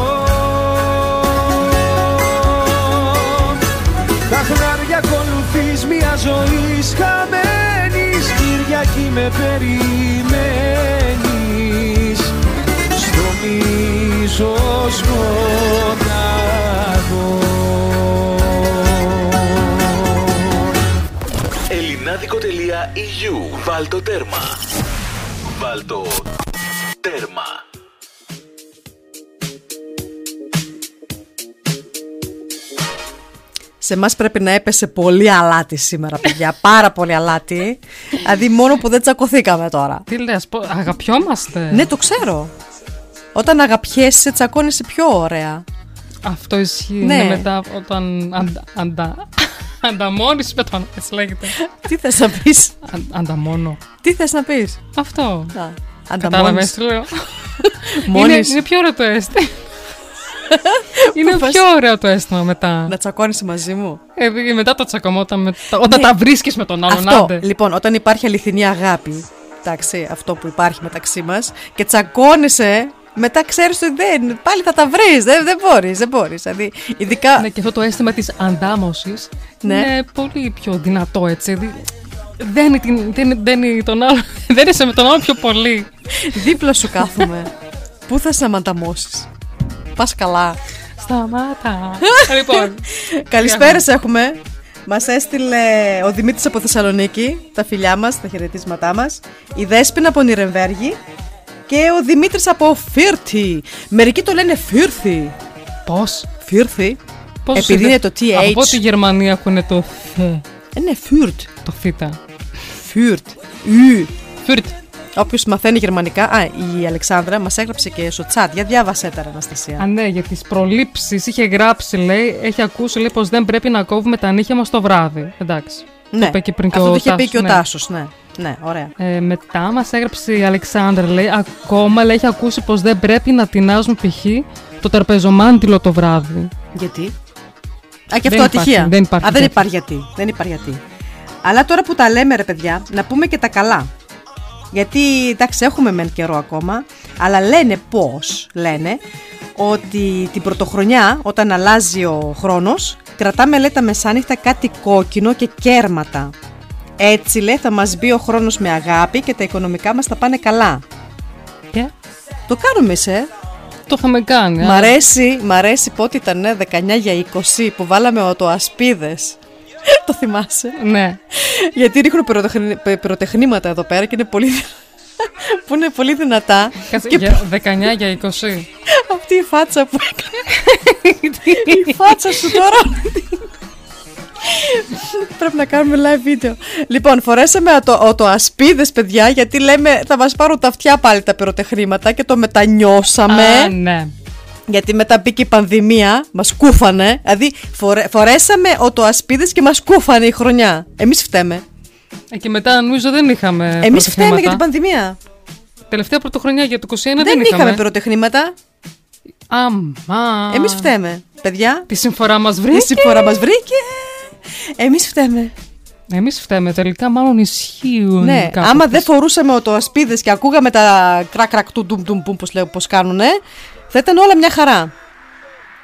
Τα χνάρια ακολουθείς μια ζωή χαμένης Κυριακή με περιμένεις. Στο μίσο σκοτάδο Ελληνάδικο.eu Βάλτο τέρμα Βάλτο τέρμα Σε εμάς πρέπει να έπεσε πολύ αλάτι σήμερα, παιδιά. Πάρα πολύ αλάτι. Δηλαδή, μόνο που δεν τσακωθήκαμε τώρα. Τι λες, πω- αγαπιόμαστε; Ναι, το ξέρω. Όταν αγαπιέσαι, τσακώνεσαι πιο ωραία. Αυτό ισχύει. Ναι. Ναι. μετά όταν αντα, αντα, ανταμώνεις με τον, έτσι λέγεται. Τι θες να πεις; Αν, ανταμώνω. Τι θες να πεις; Αυτό. ανταμώνεις. Κατάλαβες τι λέω; είναι, Μόνης. είναι πιο ωραίο το αίσθημα. είναι πας- πιο ωραίο το αίσθημα μετά. Να τσακώνεσαι μαζί μου. Ε, μετά το τσακωμό, όταν, με- όταν Ναι. τα βρίσκεις με τον άλλον, Αυτό. άντε. Λοιπόν, όταν υπάρχει αληθινή αγάπη, εντάξει, αυτό που υπάρχει μεταξύ μας και τσακώνεσαι, μετά ξέρεις ότι δεν. Πάλι θα τα βρεις. Δεν, δεν μπορείς, δεν μπορείς. Δηλαδή, ειδικά. Ναι, και αυτό το αίσθημα της αντάμωσης Ναι. είναι πολύ πιο δυνατό, έτσι. δι- Δεν είναι, την- δεν, είναι- δεν είναι τον άλλο, δεν είσαι με τον άλλο πιο πολύ. Δίπλα σου κάθομαι. Πού θα σε αμανταμώσει. Πας καλά. Σταμάτα. λοιπόν. Καλησπέρα σε έχουμε. Μας έστειλε ο Δημήτρης από Θεσσαλονίκη, τα φιλιά μας, τα χαιρετίσματά μας. Η Δέσποινα από Νιρεμβέργη και ο Δημήτρης από Φίρθη. Μερικοί το λένε Φίρθη. Πώς; Φίρθη. Πώς Επειδή είναι το TH. Από τη Γερμανία έχουν το θ. Είναι Φιουρτ. Το θ. Φιουρτ. Ου. Φιουρτ. Όποιος μαθαίνει γερμανικά. Α, η Αλεξάνδρα μας έγραψε και στο chat. Για διάβασέ τα, ρε, Αναστασία. Α, ναι, για τις προλήψεις είχε γράψει, λέει, έχει ακούσει λέει, πως δεν πρέπει να κόβουμε τα νύχια μας το βράδυ. Εντάξει. ναι, Το είπε και πριν και αυτό ο το είχε πει Τάσος, και ο ναι. Τάσος. Ναι. Ναι, ωραία. Ε, μετά μας έγραψε η Αλεξάνδρα, λέει, ακόμα λέει, έχει ακούσει πως δεν πρέπει να τεινάζουμε π.χ. το τραπεζομάντιλο το βράδυ. Γιατί; Α, και Δεν αυτό υπάρχει, ατυχία. δεν υπάρχει Α, δεν τέτοιο. υπάρχει γιατί. Δεν υπάρχει γιατί. Αλλά τώρα που τα λέμε ρε παιδιά, να πούμε και τα καλά. Γιατί εντάξει έχουμε μεν καιρό ακόμα, αλλά λένε πώς, λένε, ότι την πρωτοχρονιά όταν αλλάζει ο χρόνος, κρατάμε λέει τα μεσάνυχτα κάτι κόκκινο και κέρματα. Έτσι λέει θα μας μπει ο χρόνος με αγάπη και τα οικονομικά μας θα πάνε καλά. Και; Το κάνουμε σε. Το είχαμε κάνει. Μ' αρέσει, μ' αρέσει πότε ήταν ναι, 19 για 20 που βάλαμε το ασπίδες. το θυμάσαι; Ναι. Γιατί ρίχνω πυροτεχνη- πε- πυροτεχνήματα εδώ πέρα και είναι πολύ, που είναι πολύ δυνατά. Κάτσε, και για 19 για 20. αυτή η φάτσα που έκανε. η φάτσα σου τώρα. Πρέπει να κάνουμε live βίντεο. Λοιπόν, φορέσαμε το, το ασπίδες, παιδιά, γιατί λέμε θα μας πάρουν τα αυτιά πάλι τα πυροτεχνήματα και το μετανιώσαμε. Α, ναι. Γιατί μετά μπήκε η πανδημία, μας κούφανε. Δηλαδή, φορέ, φορέσαμε οτοασπίδες και μας κούφανε η χρονιά. Εμείς φταίμε. Ε, και μετά νομίζω δεν είχαμε. Εμείς φταίμε πρωτοχρήματα. για την πανδημία. Τελευταία πρωτοχρονιά για το 21 δεν, δεν είχαμε είχαμε. πυροτεχνήματα. Αμά. Εμείς φταίμε, παιδιά. Τη συμφορά μας βρήκε. Η συμφορά μας βρήκε. Εμείς φταίμε. Εμείς φταίμε. Τελικά, μάλλον ισχύουν. Ναι, κάποτε. άμα δεν φορούσαμε οτοασπίδες και ακούγαμε τα κρακ κρακ του ντουμ ντουμ ντουμ, πώς λέω, πώς κάνουνε, θα ήταν όλα μια χαρά.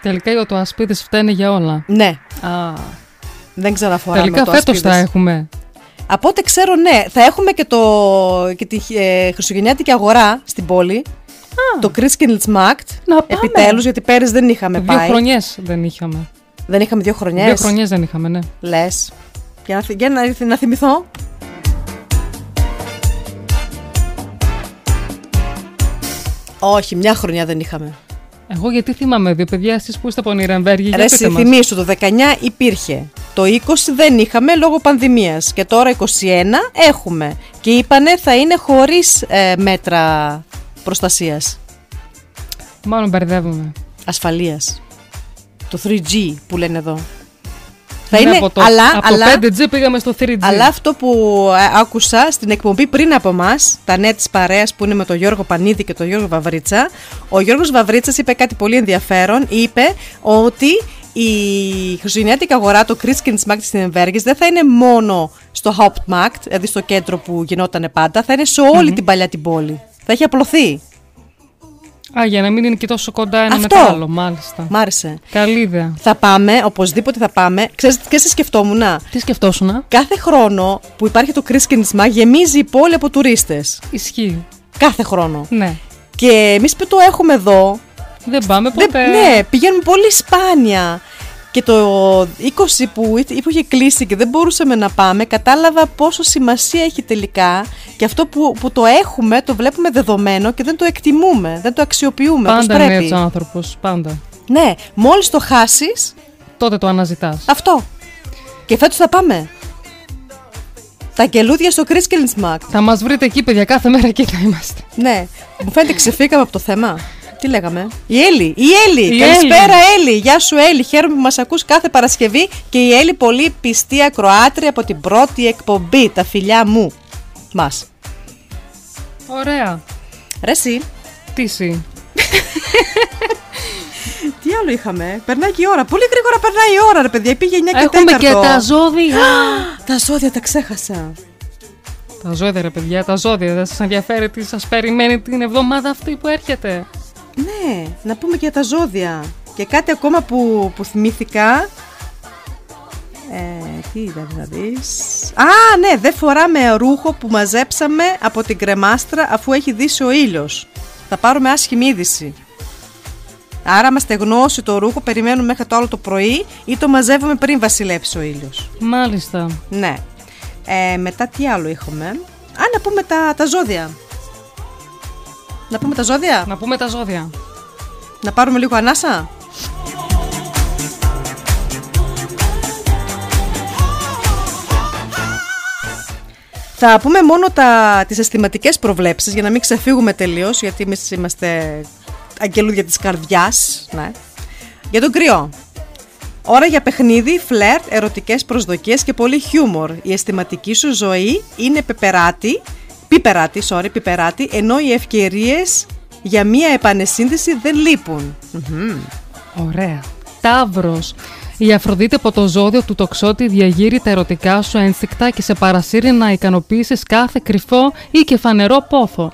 Τελικά οι οτοασπίδε φταίνε για όλα. Ναι. Α. Δεν ξαναφοράμε Τελικά φέτος οτοασπίδες. θα έχουμε. Από ό,τι ξέρω, ναι. Θα έχουμε και, το, και τη ε, Χριστουγεννιάτικη αγορά στην πόλη. Το Christmas Markt. Να πάμε. Επιτέλους, γιατί πέρυσι δεν είχαμε Δύο πάει. χρονιές δεν είχαμε. Δεν είχαμε δύο χρονιές. Δύο χρονιές δεν είχαμε, ναι. Λες. Για να, θυ- για να, να θυμηθώ. Όχι, μια χρονιά δεν είχαμε. Εγώ γιατί θυμάμαι δύο παιδιά, εσείς που είστε από Νιρεμβέργη. για Ρε, πείτε μας. θυμίσου, το 19 υπήρχε. Το 20 δεν είχαμε λόγω πανδημίας. Και τώρα 21 έχουμε. Και είπανε θα είναι χωρίς ε, μέτρα προστασίας. Μάλλον μπερδεύομαι. Ασφαλείας. Το 3G που λένε εδώ. Θα Ναι, είναι, από το, αλλά, από αλλά, το 5G πήγαμε στο 3G. αλλά αυτό που ε, άκουσα στην εκπομπή πριν από εμάς, τα νέα της παρέας που είναι με τον Γιώργο Πανίδη και τον Γιώργο Βαβρίτσα, ο Γιώργος Βαβρίτσας είπε κάτι πολύ ενδιαφέρον. Είπε ότι η χριστουγεννιάτικη αγορά, το Christkinsmarkt στην Εμβέργης, δεν θα είναι μόνο στο Hauptmarkt, δηλαδή στο κέντρο που γινόταν πάντα, θα είναι σε όλη την παλιά την πόλη. Θα έχει απλωθεί. Α, για να μην είναι και τόσο κοντά ένα Αυτό. με το άλλο, μάλιστα. Μ' άρεσε. Καλή ιδέα. Θα πάμε, οπωσδήποτε θα πάμε. Ξέρεις και σε σκεφτόμουν. Τι σκεφτόσουν, Κάθε χρόνο που υπάρχει το Christkinsmarkt γεμίζει η πόλη από τουρίστες. Ισχύει. Κάθε χρόνο. Ναι. Και εμείς που το έχουμε εδώ, Δεν πάμε δεν- ποτέ. ναι, πηγαίνουμε πολύ σπάνια. Και το 20 που, εί- που είχε κλείσει και δεν μπορούσαμε να πάμε, κατάλαβα πόσο σημασία έχει τελικά και αυτό που, που το έχουμε το βλέπουμε δεδομένο και δεν το εκτιμούμε, δεν το αξιοποιούμε όπως Πάντα είναι πρέπει. έτσι ο άνθρωπος. Πάντα. Ναι, μόλις το χάσεις, Τότε το αναζητάς. αυτό. Και φέτος θα πάμε. Τα κελούδια στο Christkinsmarkt. Θα μας βρείτε εκεί, παιδιά, κάθε μέρα εκεί θα είμαστε. Ναι, μου φαίνεται ξεφύγαμε από το θέμα. Τι λέγαμε; Η Έλλη. Η Έλλη. Η Καλησπέρα, Έλλη. Γεια σου, Έλλη. Χαίρομαι που μας ακούς κάθε Παρασκευή και η Έλλη πολύ πιστή ακροάτρια από την πρώτη εκπομπή. Τα φιλιά μου. Μας. Ωραία. Ρε, εσύ, Τι εσύ. τι άλλο είχαμε; Περνάει και η ώρα. Πολύ γρήγορα περνάει η ώρα, ρε παιδιά. Πήγε 9 και Έχουμε 4. και τα ζώδια. Τα ζώδια τα ξέχασα. τα ζώδια, ρε παιδιά, τα ζώδια. Δεν σας ενδιαφέρει τι σας περιμένει την εβδομάδα αυτή που έρχεται. Ναι, να πούμε και για τα ζώδια. Και κάτι ακόμα που, που θυμήθηκα. Ε, τι ήταν να δεις. Α, ναι, δεν φοράμε ρούχο που μαζέψαμε από την κρεμάστρα αφού έχει δύσει ο ήλιος. Θα πάρουμε άσχημη είδηση. Άρα, άμα στεγνώσει το ρούχο, περιμένουμε μέχρι το άλλο το πρωί ή το μαζεύουμε πριν βασιλέψει ο ήλιος. Μάλιστα. Ναι. Ε, μετά τι άλλο είχαμε. Α, να πούμε τα, τα ζώδια. Να πούμε τα ζώδια; Να πούμε τα ζώδια. Να πάρουμε λίγο ανάσα; Θα πούμε μόνο τα, τις αισθηματικές προβλέψεις για να μην ξεφύγουμε τελείως γιατί εμείς είμαστε αγγελούδια της καρδιάς. Ναι. Για τον κρυό. Ώρα για παιχνίδι, φλερτ, ερωτικές προσδοκίες και πολύ χιούμορ. Η αισθηματική σου ζωή είναι πεπεράτη, πιπεράτη, sorry, πιπεράτη, ενώ οι ευκαιρίες για μία επανεσύνδεση δεν λείπουν. Μμμ. Ωραία. Ταύρος. Η Αφροδίτη από το ζώδιο του τοξότη διαγείρει τα ερωτικά σου ένστικτα και σε παρασύρει να ικανοποιήσεις κάθε κρυφό ή και φανερό πόθο.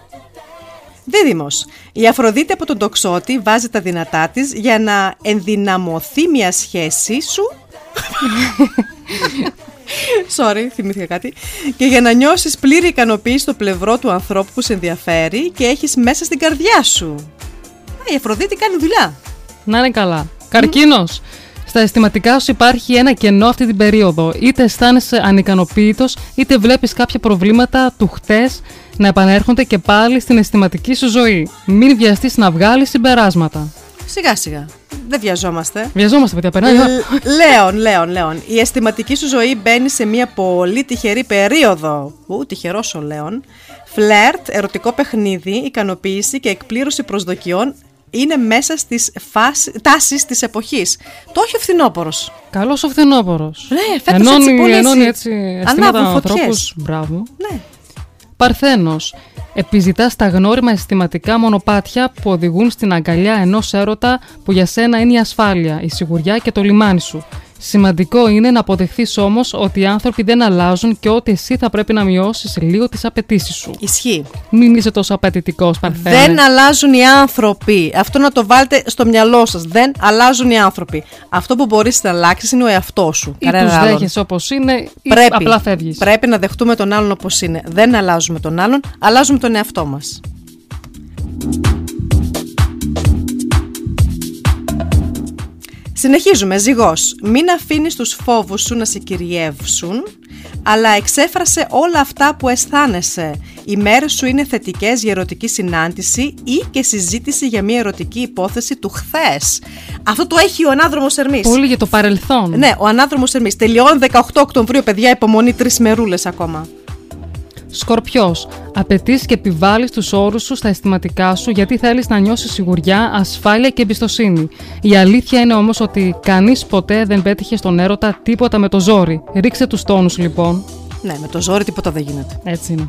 Δίδυμος. Η Αφροδίτη από τον τοξότη βάζει τα δυνατά της για να ενδυναμωθεί μια σχέση σου Sorry, θυμήθηκα κάτι. Και για να νιώσεις πλήρη ικανοποίηση στο πλευρό του ανθρώπου που σε ενδιαφέρει και έχεις μέσα στην καρδιά σου. Α, η Αφροδίτη κάνει δουλειά. Να είναι καλά. Καρκίνος. Στα αισθηματικά σου υπάρχει ένα κενό αυτή την περίοδο. Είτε αισθάνεσαι ανικανοποίητος, είτε βλέπεις κάποια προβλήματα του χτες να επανέρχονται και πάλι στην αισθηματική σου ζωή. Μην βιαστείς να βγάλεις συμπεράσματα. Σιγά σιγά. Δεν βιαζόμαστε. Βιαζόμαστε, παιδιά, περνάει. η ώρα. Λέων, Λέων, Λέων. Η αισθηματική σου ζωή μπαίνει σε μια πολύ τυχερή περίοδο. Ου, τυχερός ο Λέων. Φλερτ, ερωτικό παιχνίδι, ικανοποίηση και εκπλήρωση προσδοκιών είναι μέσα στις φάσεις, τάσεις της εποχής. Το έχει ο φθινόπωρος. Καλός ο φθινόπωρος. Ναι, φέτος ενώνει, έτσι πολύ ενώνει έτσι. έτσι αισθήματα Ανάβουν φωτιές. ανθρώπους. Μπράβο. Ναι. Παρθένος. Επιζητάς τα γνώριμα αισθηματικά μονοπάτια που οδηγούν στην αγκαλιά ενός έρωτα που για σένα είναι η ασφάλεια, η σιγουριά και το λιμάνι σου. Σημαντικό είναι να αποδεχθείς όμως ότι οι άνθρωποι δεν αλλάζουν και ότι εσύ θα πρέπει να μειώσεις λίγο τις απαιτήσεις σου. Ισχύει. Μην είσαι τόσο απαιτητικός, Παρθένε. Δεν αλλάζουν οι άνθρωποι. Αυτό να το βάλετε στο μυαλό σας. Δεν αλλάζουν οι άνθρωποι. Αυτό που μπορείς να αλλάξεις είναι ο εαυτός σου. Ή Κανένα τους άλλον. δέχεσαι όπως είναι ή Πρέπει, απλά φεύγεις. πρέπει να δεχτούμε τον άλλον όπως είναι. Δεν αλλάζουμε τον άλλον, αλλάζουμε τον εαυτό μας. Συνεχίζουμε, ζυγός. Μην αφήνεις τους φόβους σου να σε κυριεύσουν, αλλά εξέφρασε όλα αυτά που αισθάνεσαι. Οι μέρες σου είναι θετικές για ερωτική συνάντηση ή και συζήτηση για μια ερωτική υπόθεση του χθες. Αυτό το έχει ο ανάδρομος Ερμής. Πολύ για το παρελθόν. Ναι, ο ανάδρομος Ερμής. Τελειώνει 18 Οκτωβρίου, παιδιά, υπομονή τρεις μερούλες ακόμα. Σκορπιός. Απαιτείς και επιβάλλεις τους όρους σου στα αισθηματικά σου γιατί θέλεις να νιώσεις σιγουριά, ασφάλεια και εμπιστοσύνη. Η αλήθεια είναι όμως ότι κανείς ποτέ δεν πέτυχε στον έρωτα τίποτα με το ζόρι. Ρίξε τους τόνους λοιπόν. Ναι, με το ζόρι τίποτα δεν γίνεται. Έτσι είναι.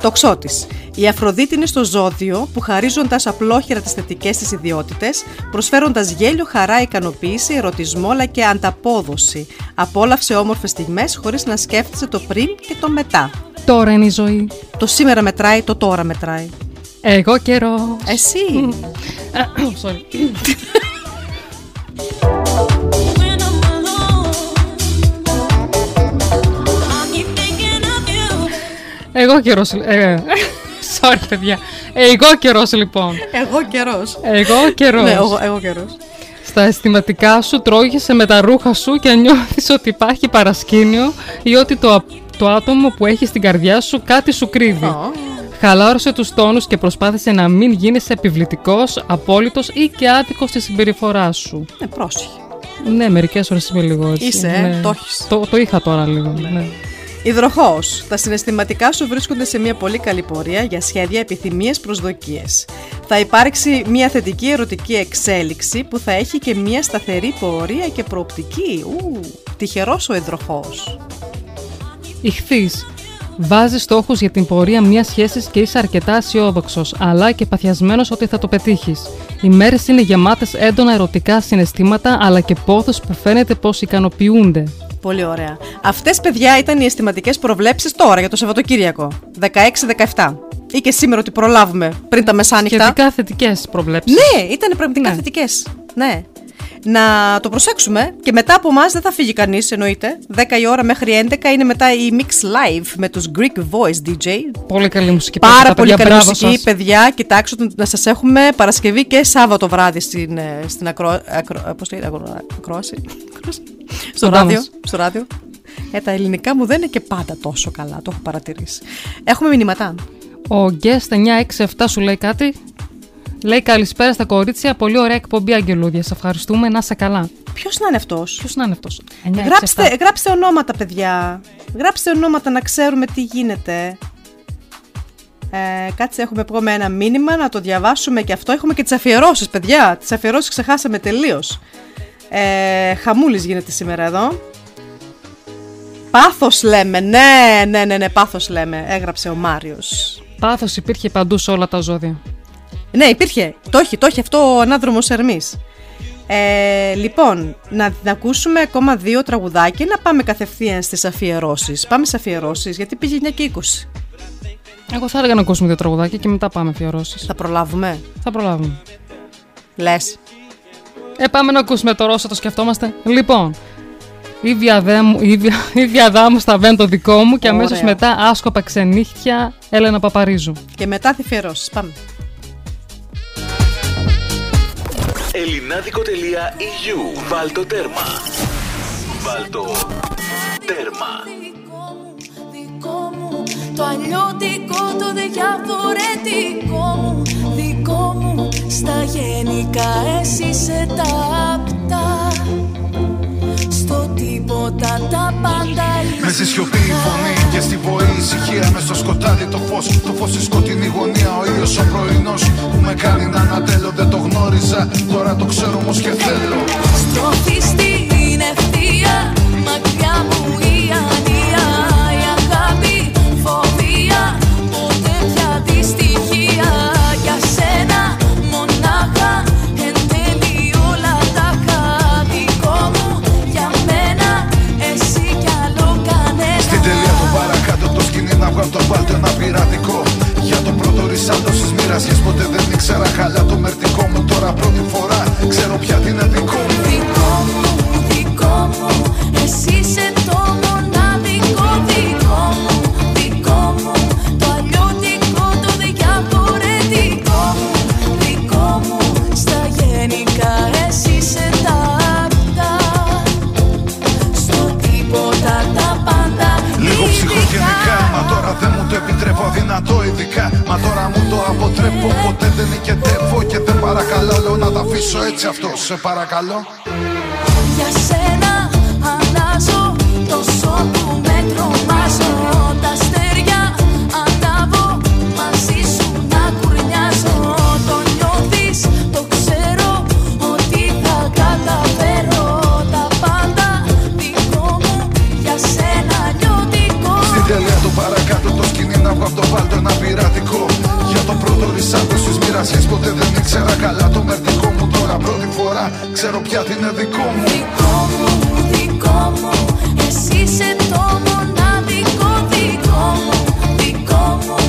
Τοξότης. Η Αφροδίτη είναι στο ζώδιο που χαρίζοντας απλόχερα τις θετικές της ιδιότητες, προσφέροντας γέλιο, χαρά, ικανοποίηση, ερωτισμό αλλά και ανταπόδοση. Απόλαυσε όμορφες στιγμές χωρίς να σκέφτεσαι το πριν και το μετά. Τώρα είναι η ζωή. Το σήμερα μετράει, το τώρα μετράει. Εγώ καιρός. Εσύ. Sorry. Εγώ καιρός. Ε, sorry, παιδιά. Εγώ καιρός λοιπόν. Εγώ καιρός. Εγώ καιρός. Ναι, εγώ, εγώ καιρός. Στα αισθηματικά σου τρώγεσαι με τα ρούχα σου και νιώθεις ότι υπάρχει παρασκήνιο ή ότι το, α- το άτομο που έχει στην καρδιά σου κάτι σου κρύβει. Χαλάρωσε τους τόνους και προσπάθησε να μην γίνεις επιβλητικός, απόλυτος ή και άδικος στη συμπεριφορά σου. Ναι, πρόσεχε. Ναι, μερικές φορές είμαι λίγο έτσι. Είσαι, ε, ναι. το έχεις. Το, το είχα τώρα λίγο, ναι. Υδροχόος. Τα συναισθηματικά σου βρίσκονται σε μια πολύ καλή πορεία για σχέδια, επιθυμίες, προσδοκίες. Θα υπάρξει μια θετική ερωτική εξέλιξη που θα έχει και μια σταθερή πορεία και προοπτική. Ου, τυχερός ο υδροχόος. Ιχθύς. Βάζεις στόχους για την πορεία μιας σχέσης και είσαι αρκετά αισιόδοξος, αλλά και παθιασμένος ότι θα το πετύχεις. Οι μέρες είναι γεμάτες έντονα ερωτικά συναισθήματα, αλλά και πόθος που φαίνεται πως ικανοποιούνται. Πολύ ωραία. Αυτές παιδιά ήταν οι αισθηματικές προβλέψεις τώρα για το Σαββατοκύριακο. 16-17. Ή και σήμερα ότι προλάβουμε πριν τα μεσάνυχτα. Σχετικά θετικές προβλέψεις. Ναι, ήταν πραγματικά θετικές. Ναι. Να το προσέξουμε και μετά από εμά δεν θα φύγει κανείς εννοείται. 10 η ώρα μέχρι 11 είναι μετά η Mix Live με τους Greek Voice DJ. Πολύ καλή μουσική. Πάρα παιδιά, πολύ καλή μπράβο μουσική, σας. παιδιά. Κοιτάξτε το, να σας έχουμε Παρασκευή και Σάββατο βράδυ στην, ε, στην ακρό, ακρό, πώς λέγεται, ακρό- ακρόαση. στο, Κοντά ράδιο, μας. στο ράδιο. Ε, τα ελληνικά μου δεν είναι και πάντα τόσο καλά, το έχω παρατηρήσει. Έχουμε μηνύματα. Ο Guest 967 σου λέει κάτι. Λέει καλησπέρα στα κορίτσια. Πολύ ωραία εκπομπή, Αγγελούδια. Σε ευχαριστούμε. Να είσαι καλά. Ποιος να είναι αυτός; Ποιος να είναι αυτός; Γράψτε, γράψτε ονόματα, παιδιά. Γράψτε ονόματα να ξέρουμε τι γίνεται. Ε, κάτσε, έχουμε πούμε ένα μήνυμα να το διαβάσουμε και αυτό. Έχουμε και τις αφιερώσεις, παιδιά. Τις αφιερώσεις ξεχάσαμε τελείως. Ε, Χαμούλης γίνεται σήμερα εδώ. Πάθος λέμε. Ναι, ναι, ναι, ναι, πάθος λέμε. Έγραψε ο Μάριος. Πάθος υπήρχε παντού σε όλα τα ζώδια. Ναι, υπήρχε. Το έχει, το έχει αυτό ο ανάδρομος Ερμής. Ε, λοιπόν, να, να ακούσουμε ακόμα δύο τραγουδάκια να πάμε κατευθείαν στις αφιερώσεις. Πάμε στις αφιερώσεις, γιατί πήγε 9 και 20. Εγώ θα έλεγα να ακούσουμε δύο τραγουδάκια και μετά πάμε αφιερώσεις. Θα προλάβουμε; Θα προλάβουμε. Λες. Ε, πάμε να ακούσουμε το Ρώσα, το σκεφτόμαστε. Λοιπόν, η βιαδά μου, η βια- η βιαδά μου στα βέν το δικό μου και Ωραία. αμέσως μετά άσκοπα ξενύχτια Έλενα Παπαρίζου. Και μετά θα αφιερώσεις. Πάμε. Ελληνάδικο.eu Βάλ το τέρμα. Βάλ το τέρμα. δικό μου Το αλλιώτικο, το διαφορετικό μου Δικό μου Στα γενικά εσύ είσαι τα απτά Στο τίποτα τα πάντα Με στη σιωπή η φωνή και στη βοή η ησυχία. Μες στο σκοτάδι το φως, το φως στη σκοτεινή γωνία. Ο ήλιος ο πρωινός που με κάνει να ανατέλω Δεν το γνώριζα, τώρα το ξέρω όμως και θέλω. Στροφή στην ευθεία Μακριά μου σκηνή να βγάλω το βάλτο ένα πειρατικό. Για το πρώτο ρισάλτο στις μοιρασιές ποτέ δεν ήξερα καλά το μερτικό μου Τώρα πρώτη φορά. Ξέρω πια τι είναι επιτρέπω αδυνατό ειδικά. Μα τώρα μου το αποτρέπω, ποτέ δεν νικετεύω Και δεν παρακαλώ, λέω να τα αφήσω έτσι αυτό, σε παρακαλώ. Για σένα αλλάζω τόσο που με τρομάζω το βάλτο ένα πειρατικό. Για το πρώτο ρισάλτο στις μοιρασιές ποτέ δεν ήξερα καλά το μερτικό μου. Τώρα πρώτη φορά ξέρω πια τι είναι δικό μου. Δικό μου, δικό μου Εσύ είσαι το μοναδικό. Δικό μου Δικό μου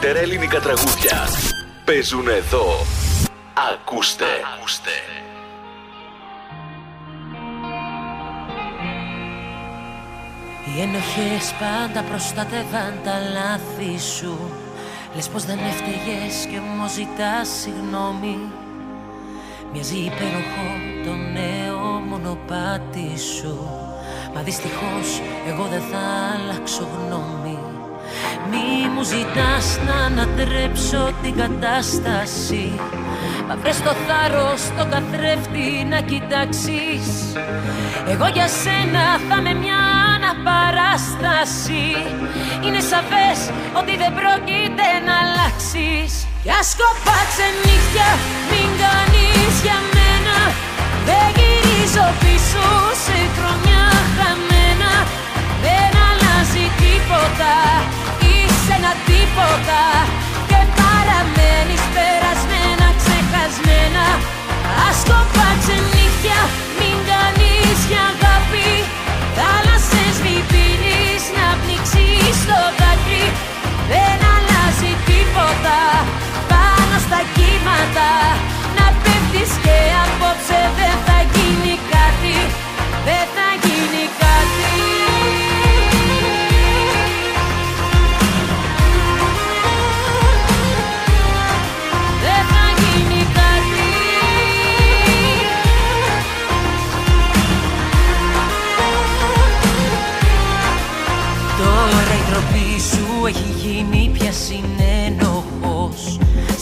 καλύτερα ελληνικά τραγούδια παίζουν εδώ. Ακούστε. Ακούστε. Οι ενοχές πάντα προστατεύαν τα λάθη σου Λες πως δεν έφταιγες και μου ζητάς συγγνώμη Μοιάζει υπέροχο το νέο μονοπάτι σου Μα δυστυχώς εγώ δεν θα αλλάξω γνώμη Μη μου ζητάς να ανατρέψω την κατάσταση. Μα βρες το θάρρος το καθρέφτη να κοιτάξεις. Εγώ για σένα θα με μια αναπαράσταση. Είναι σαφές ότι δεν πρόκειται να αλλάξεις. Κι άσκοπα ξενύχια μην κάνεις για μένα. Δεν γυρίζω πίσω σε χρονιά χαμένα. Δεν αλλάζει τίποτα. Είσαι ένα τίποτα Και παραμένεις περασμένα, ξεχασμένα. Ας το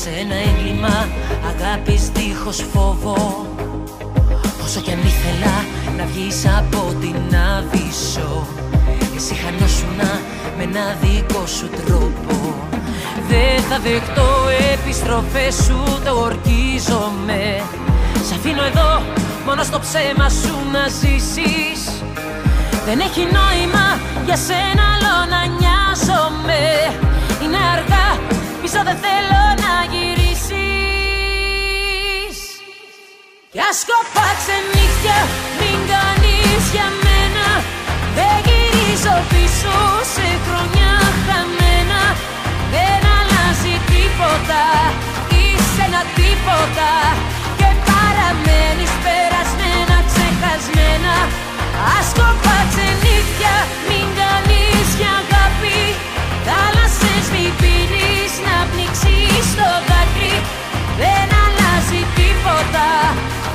Σε ένα έγκλημα αγάπης δίχως φόβο. Όσο κι αν ήθελα να βγεις από την άβυσσο Εσύ χανόσουνα με ένα δικό σου τρόπο. Δεν θα δεχτώ επιστροφές σου το ορκίζομαι. Σ' αφήνω εδώ μόνο στο ψέμα σου να ζήσεις. Δεν έχει νόημα για σένα άλλο να νοιάζομαι. Είναι αργά, πίσω δεν θέλω να γυρίσεις. Κι άσκοπα ξενύχια μην κάνεις για μένα. Δεν γυρίζω πίσω σε χρόνια χαμένα. Δεν αλλάζει τίποτα, είσαι ένα τίποτα. Και παραμένεις περασμένα, ξεχασμένα. Άσκοπα ξενύχια μην κάνεις για αγάπη Θάλασσες μη πίνεις να πνίξεις το δάκρυ. Δεν αλλάζει τίποτα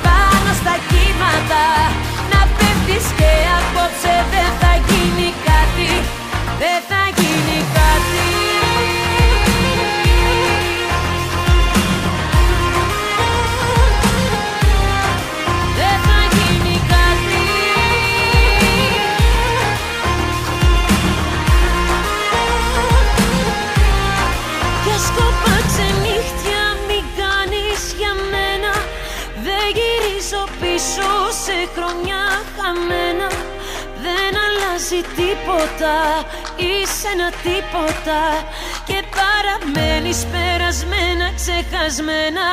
πάνω στα κύματα. Να πέφτεις και απόψε δεν θα γίνει κάτι. Δεν θα χαμένα Δεν αλλάζει τίποτα, είσαι ένα τίποτα Και παραμένεις περασμένα, ξεχασμένα.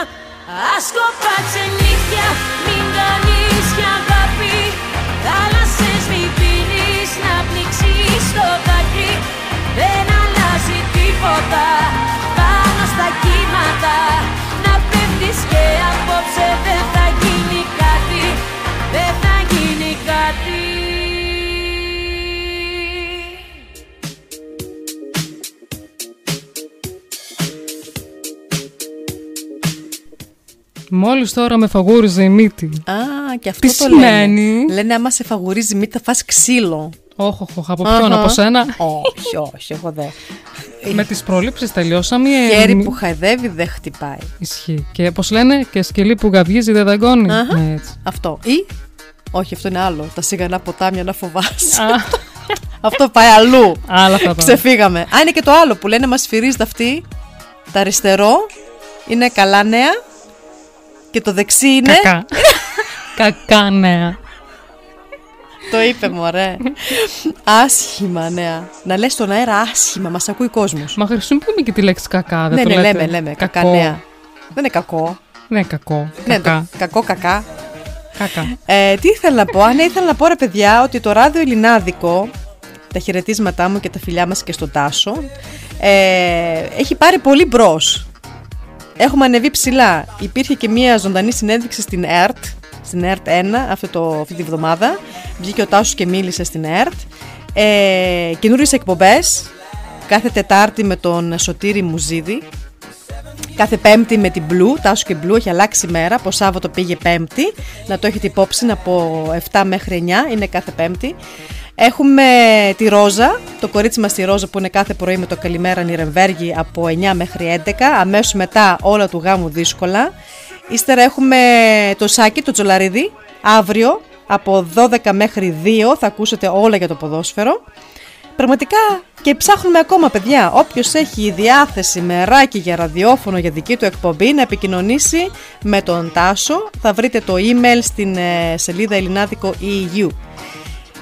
Άσκοπα ξενύχτια μην κάνεις για αγάπη Θάλασσες μη πίνεις να πνίξεις το δάκρυ. Δεν αλλάζει τίποτα πάνω στα κύματα Να πέφτεις και απόψε δεν θα γίνει κάτι. Δεν θα γίνει κάτι Μόλις τώρα με φαγούριζε η μύτη. Α, και αυτό Τι το σημαίνει; λένε. Λένε άμα σε φαγουρίζει μη θα φας ξύλο. Όχι, όχι, από ποιον, από σένα; Όχι, όχι, εγώ δεν. Με τις προλήψεις τελειώσαμε. ή- Χέρι που χαϊδεύει δεν χτυπάει. Ισχύει. Και πώς λένε, και σκυλί που γαβγίζει δεν δαγκώνει. Αχα. Ναι, έτσι. Αυτό. Ή, όχι, αυτό είναι άλλο. Τα σιγανά ποτάμια να φοβάσαι. Α. αυτό πάει αλλού. Άλλα θα πάμε. Ξεφύγαμε. Α, είναι και το άλλο που λένε μας σφυρίζεται αυτή. Τα αριστερό είναι καλά νέα και το δεξί είναι. Κακά. Κακά νέα. Το είπε μου, ωραία. άσχημα νέα. Να λες στον αέρα άσχημα, μας ακούει κόσμος. Μα χρησιμοποιούμε και τη λέξη κακά, δεν ναι, το ναι, λέτε. λέμε, λέμε. Κακά Κακό. νέα. Δεν είναι κακό. Ναι, κακό. Ναι, Κακά. το- κακό, κακά. Κακά. Ε, τι ήθελα να πω; Α, ναι, ήθελα να πω ρε παιδιά ότι το ράδιο Ελληνάδικο, τα χαιρετίσματά μου και τα φιλιά μας και στον Τάσο, ε, έχει πάρει πολύ μπρος. Έχουμε ανεβεί ψηλά. Υπήρχε και μία ζωντανή συνέντευξη στην ΕΡΤ, στην ΕΡΤ 1 αυτό το, αυτή τη βδομάδα. Βγήκε ο Τάσος και μίλησε στην ΕΡΤ. Ε, καινούριες εκπομπές, κάθε Τετάρτη με τον Σωτήρη Μουζίδη, Κάθε Πέμπτη με την Blue, Τάσο και Blue, έχει αλλάξει μέρα. Από Σάββατο πήγε Πέμπτη. Να το έχετε υπόψη, από 7 μέχρι 9 είναι κάθε Πέμπτη. Έχουμε τη Ρόζα, το κορίτσι μας τη Ρόζα που είναι κάθε πρωί με το Καλημέρα Νιρεμβέργη από 9 μέχρι 11. Αμέσως μετά όλα του γάμου δύσκολα. Ύστερα έχουμε το Σάκη, το Τζολαρίδη, αύριο από 12 μέχρι 2 θα ακούσετε όλα για το ποδόσφαιρο. Πραγματικά και ψάχνουμε ακόμα παιδιά. Όποιος έχει διάθεση μεράκι για ραδιόφωνο για δική του εκπομπή να επικοινωνήσει με τον Τάσο. Θα βρείτε το email στην ε, σελίδα Ελληνάδικο EU.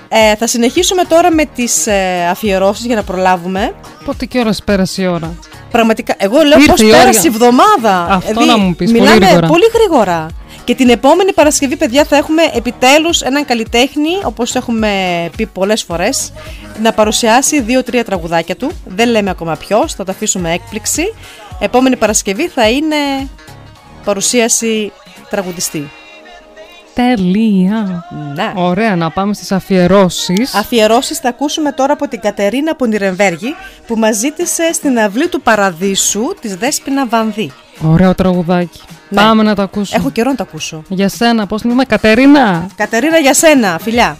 Ε, θα συνεχίσουμε τώρα με τις ε, αφιερώσεις για να προλάβουμε. Πότε και ώρας πέρασε η ώρα; Πραγματικά, εγώ λέω Ήρθε πώς η ώρα. πέρασε η εβδομάδα. Αυτό να μου πεις, πολύ μιλάμε γρήγορα. πολύ γρήγορα. Και την επόμενη Παρασκευή, παιδιά, θα έχουμε επιτέλους έναν καλλιτέχνη, όπως έχουμε πει πολλές φορές, να παρουσιάσει δύο-τρία τραγουδάκια του. Δεν λέμε ακόμα ποιος, θα τα αφήσουμε έκπληξη. Επόμενη Παρασκευή θα είναι παρουσίαση τραγουδιστή. Τέλεια. Ναι. Ωραία, να πάμε στις αφιερώσεις. Αφιερώσεις θα ακούσουμε τώρα από την Κατερίνα από Νιρεμβέργη που μας ζήτησε στην αυλή του Παραδείσου της Δέσποινα Βανδύ. Ωραίο τραγουδάκι. Ναι. Πάμε να το ακούσουμε. Έχω καιρό να το ακούσω. Για σένα, πώς λέμε, Κατερίνα; Κατερίνα για σένα, φιλιά.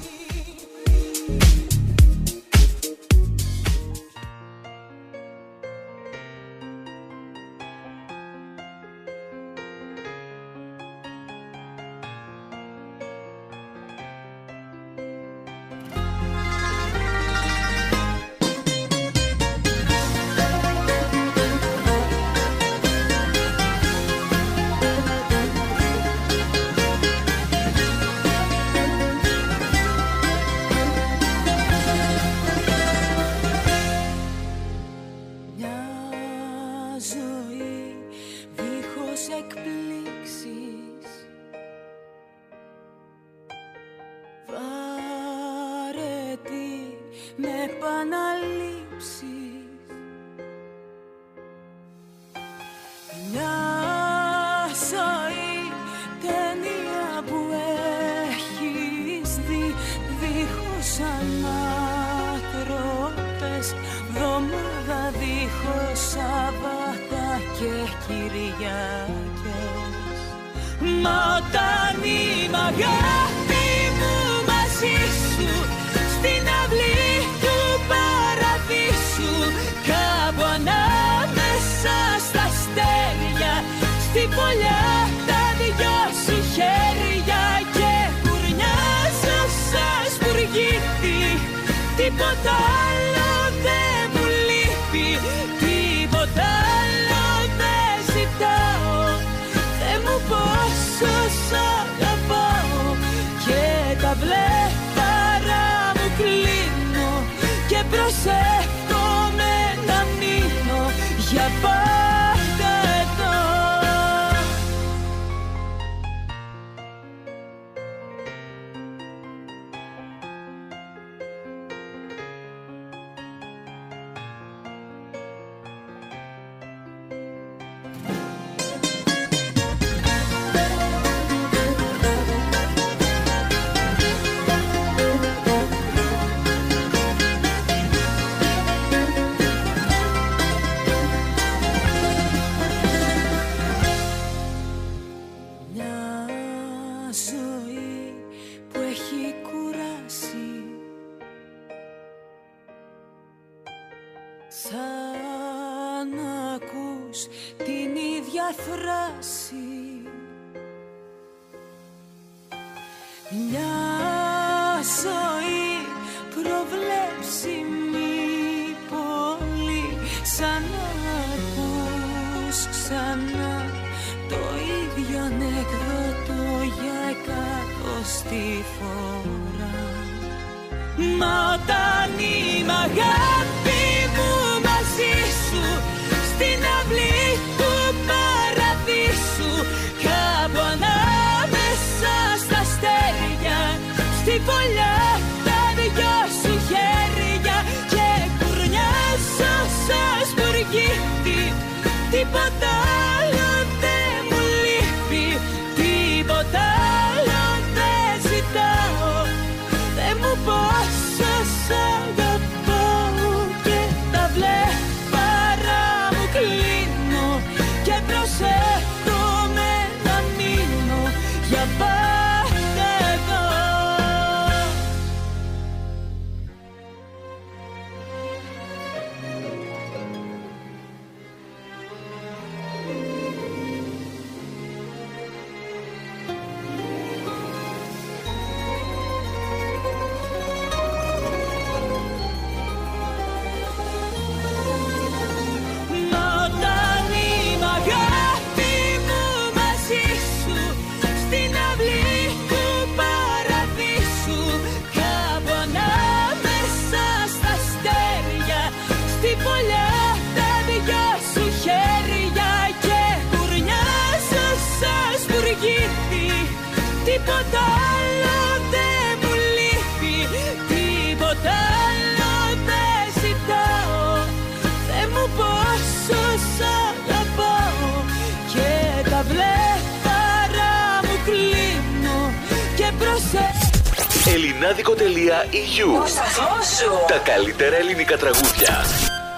Τα καλύτερα ελληνικά τραγούδια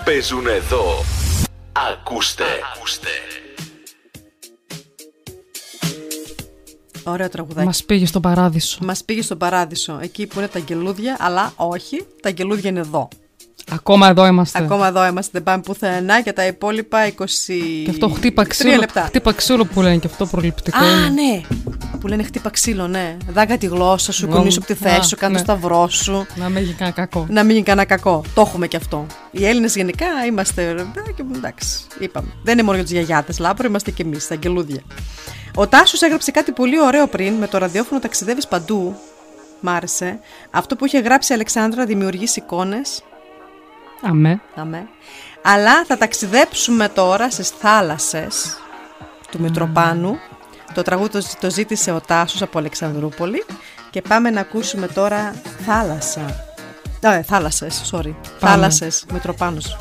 παίζουν εδώ. Ακούστε. Ακούστε. Ωραίο τραγουδάκι. Μας πήγε στον παράδεισο. Μας πήγε στον παράδεισο, εκεί που είναι τα αγγελούδια, αλλά όχι, τα αγγελούδια είναι εδώ. Ακόμα εδώ είμαστε. Ακόμα εδώ είμαστε, δεν πάμε πουθενά και τα υπόλοιπα 20. Και αυτό χτύπα ξύλο, λεπτά. χτύπα ξύλο που λένε και αυτό προληπτικό. Α, είναι. ναι. Που λένε χτύπα ξύλο, ναι. Δάγκα τη γλώσσα σου, Νο- κουνήσου από τη θέση Α, σου, κάνε ναι. το σταυρό σου. Να μην γίνει κανένα κακό. Να μην γίνει κανένα κακό. Το έχουμε και αυτό. Οι Έλληνες γενικά είμαστε. ρε, και Εντάξει, είπαμε. Δεν είναι μόνο για τους γιαγιάτες, λάπρο, είμαστε και εμείς, τα αγγελούδια. Ο Τάσος έγραψε κάτι πολύ ωραίο πριν με το ραδιόφωνο ταξιδεύεις παντού. Μ' άρεσε. Αυτό που είχε γράψει η Αλεξάνδρα δημιουργείς εικόνες. Αμέ. Αμέ. Αλλά θα ταξιδέψουμε τώρα στις θάλασσες του Μητροπάνου. Το τραγούδι το, το ζήτησε ο Τάσος από Αλεξανδρούπολη και πάμε να ακούσουμε τώρα θάλασσα. Α, θάλασσες, sorry. Θάλασσες, Μητροπάνος.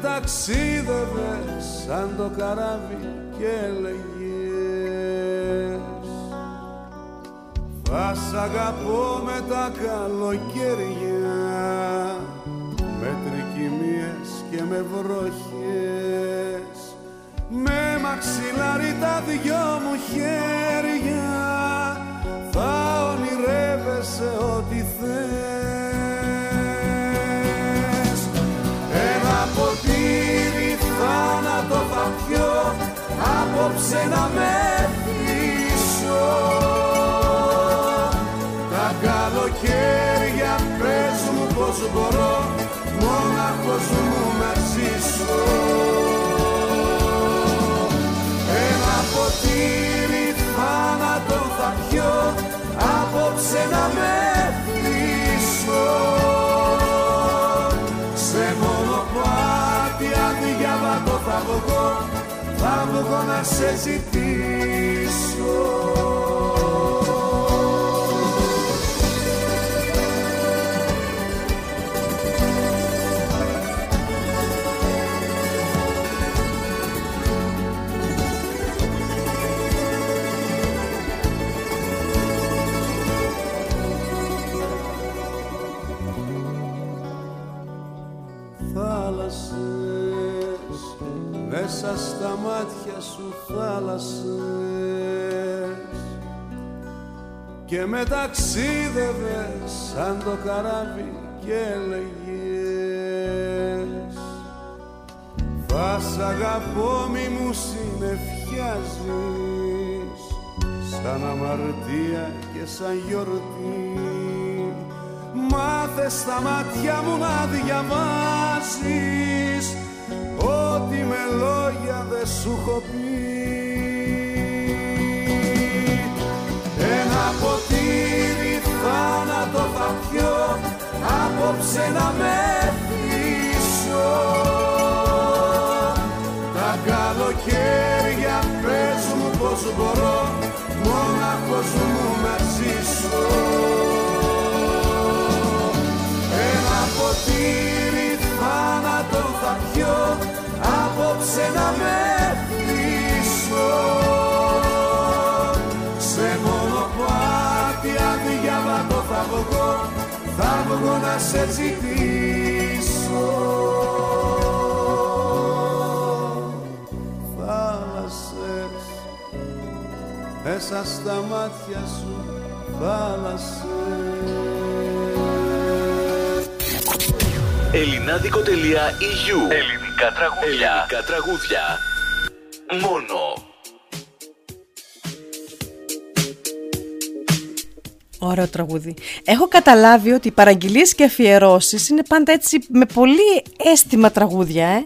Και με ταξίδευες σαν το καράβι και έλεγες. Θα σ' αγαπώ με τα καλοκαίρια με τρικυμίες και με βροχές. Με μαξιλάρι τα δυο μου χέρια θα ονειρεύεσαι ό,τι θες απόψε να με πείσω. Τα καλοκαίρια πες μου πως μπορώ μόναχος μου να ζήσω. Ένα ποτήρι θάνατο θα πιω απόψε να με πείσω. Σε μονοπάτι αδιάβατο θα βγω θα βγω να σε ζητήσω θάλασσες και με ταξίδευες σαν το καράβι και έλεγες θα σ' αγαπώ μη μου συνεφιάζεις σαν αμαρτία και σαν γιορτή. Μάθε στα μάτια μου να διαβάσεις Ό,τι με λόγια δεν σου έχω πει Απόψε να με πείσω Τα καλοκαίρια πες μου πως μπορώ Μόναχος μου να ζήσω. Ένα ποτήρι θάνατο θα πιω απόψε να με θα βγω να σε ζητήσω Θάλασσες μέσα στα μάτια σου θάλασσες Ελληνάδικο.eu Ελληνικά τραγούδια. Ελληνικά τραγούδια. Μόνο. Ωραίο τραγούδι. Έχω καταλάβει ότι οι παραγγελίες και αφιερώσεις είναι πάντα έτσι με πολύ αίσθημα τραγούδια, ε.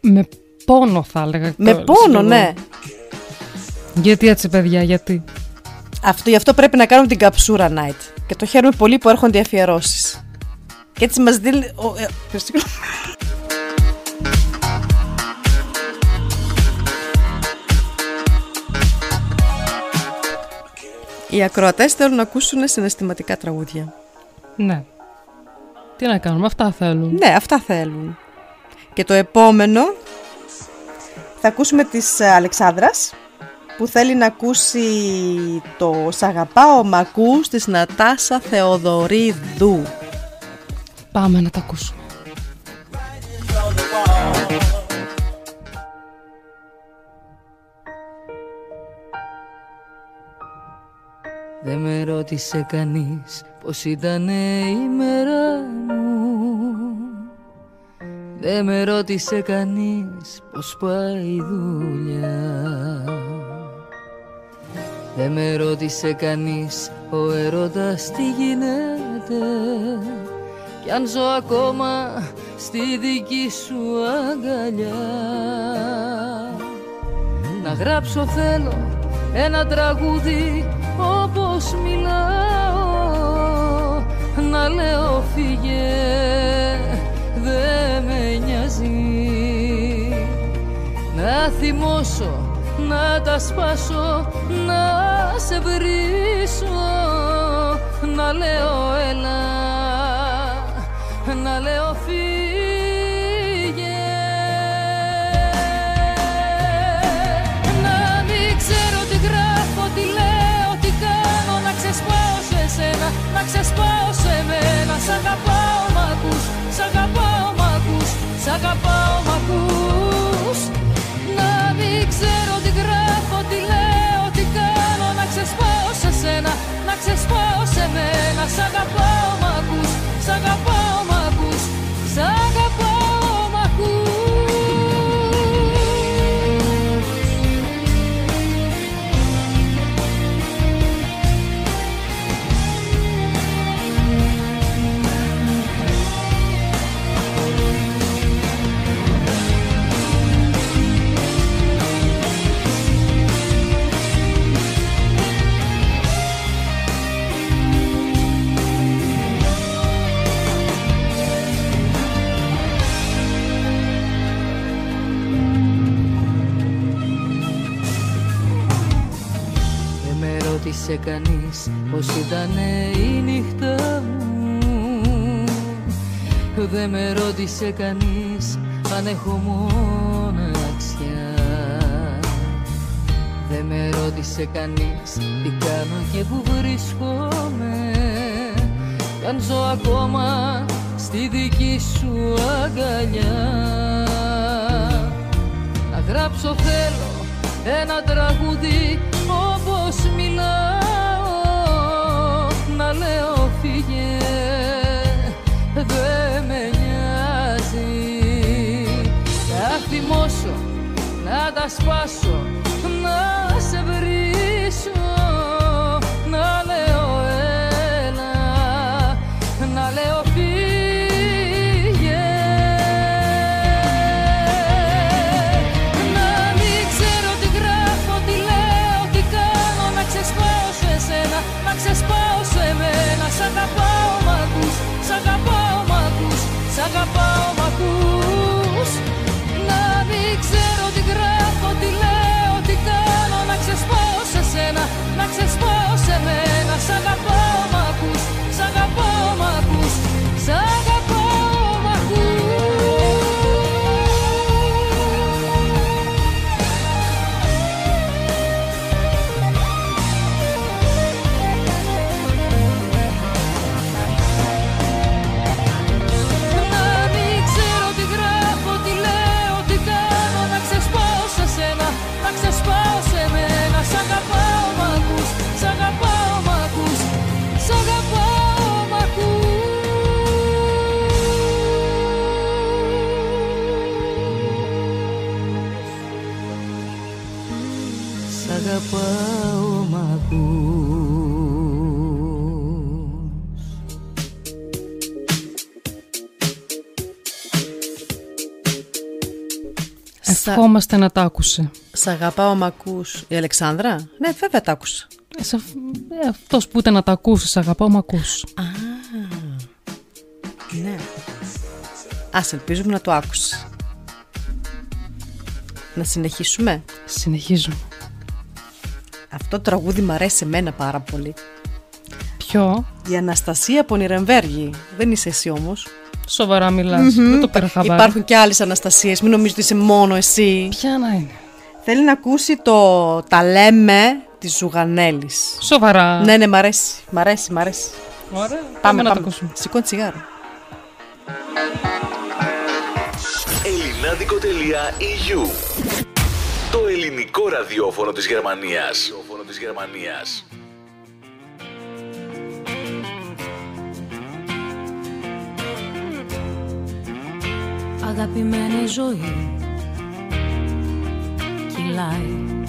Με πόνο θα έλεγα. Με κιόλας, πόνο, λίγο. ναι. Γιατί έτσι παιδιά, γιατί; Αυτό, γι' αυτό πρέπει να κάνουμε την καψούρα night. Και το χαίρομαι πολύ που έρχονται οι αφιερώσεις. Και έτσι μας δίνει... Οι ακροατές θέλουν να ακούσουν συναισθηματικά τραγούδια. Ναι. Τι να κάνουμε, αυτά θέλουν. Ναι, αυτά θέλουν. Και το επόμενο θα ακούσουμε της ε, Αλεξάνδρας που θέλει να ακούσει το «Σ' αγαπάω μ' ακούς» της Νατάσα Θεοδωρίδου. Πάμε να τα ακούσουμε. Δεν με ρώτησε κανείς πως ήταν η μέρα μου. Δεν με ρώτησε κανείς πως πάει η δουλειά. Δεν με ρώτησε κανείς ο έρωτας τι γίνεται. Κι αν ζω ακόμα στη δική σου αγκαλιά. Να γράψω θέλω ένα τραγούδι όπως μιλάω να λέω φύγε δε με νοιάζει. Να θυμώσω να τα σπάσω να σε βρίσω να λέω έλα να λέω φύγε να ξεσπάω σε μένα. Σ' αγαπάω μ' ακούς σ' αγαπάω μ' ακούς σ' αγαπάω μ' ακούς να μην ξέρω τι γράφω τι λέω τι κάνω. Να ξεσπάω σε σένα να ξεσπάω σε μένα. Σ' αγαπάω μ' ακούς σ' αγαπάω με ρώτησε κανείς πως ήταν η νύχτα μου. Δεν με ρώτησε κανείς αν έχω μοναξιά Δεν με ρώτησε κανείς τι κάνω και που βρίσκομαι. Κι αν ζω ακόμα στη δική σου αγκαλιά. Να γράψω θέλω ένα τραγούδι λέω φύγε δεν με νοιάζει. Θα θυμώσω να τα σπάσω να σε βρίσω να ξεσπάω σε μένα Σ' αγαπάω μ' ακούς Σ' αγαπάω μ' ακούς Ευχόμαστε να τα άκουσε. Σ' αγαπάω μ' ακούς. Η Αλεξάνδρα; Ναι, βέβαια τα άκουσα. Ε, σε, ε, αυτός που ήταν να τα ακούσει, σ' αγαπάω, μ' ακούς. Α, ναι. Ας ελπίζουμε να το άκουσες. Να συνεχίσουμε. Συνεχίζουμε. Αυτό το τραγούδι μ' αρέσει εμένα πάρα πολύ. Ποιο; Η Αναστασία από Νιρεμβέργη. Δεν είσαι εσύ όμως. Σοβαρά μιλάς. Μμμ. Δεν το πήρα χαμπάρι. Υπάρχουν και άλλες Αναστασίες. Μην νομίζεις ότι είσαι μόνο εσύ. Ποια να είναι; Θέλει να ακούσει το «Τα λέμε» της Ζουγανέλης. Σοβαρά. Ναι, ναι, μ' αρέσει. Μ' αρέσει, μ' αρέσει. Ωραία. Πάμε, να το πάμε. ακούσουμε. Σηκώ τσιγάρο. Ελληνάδικο.eu το ελληνικό ραδιόφωνο της Γερμανίας. Ραδιόφωνο της Γερμανίας. Αγαπημένη ζωή. Κυλάει.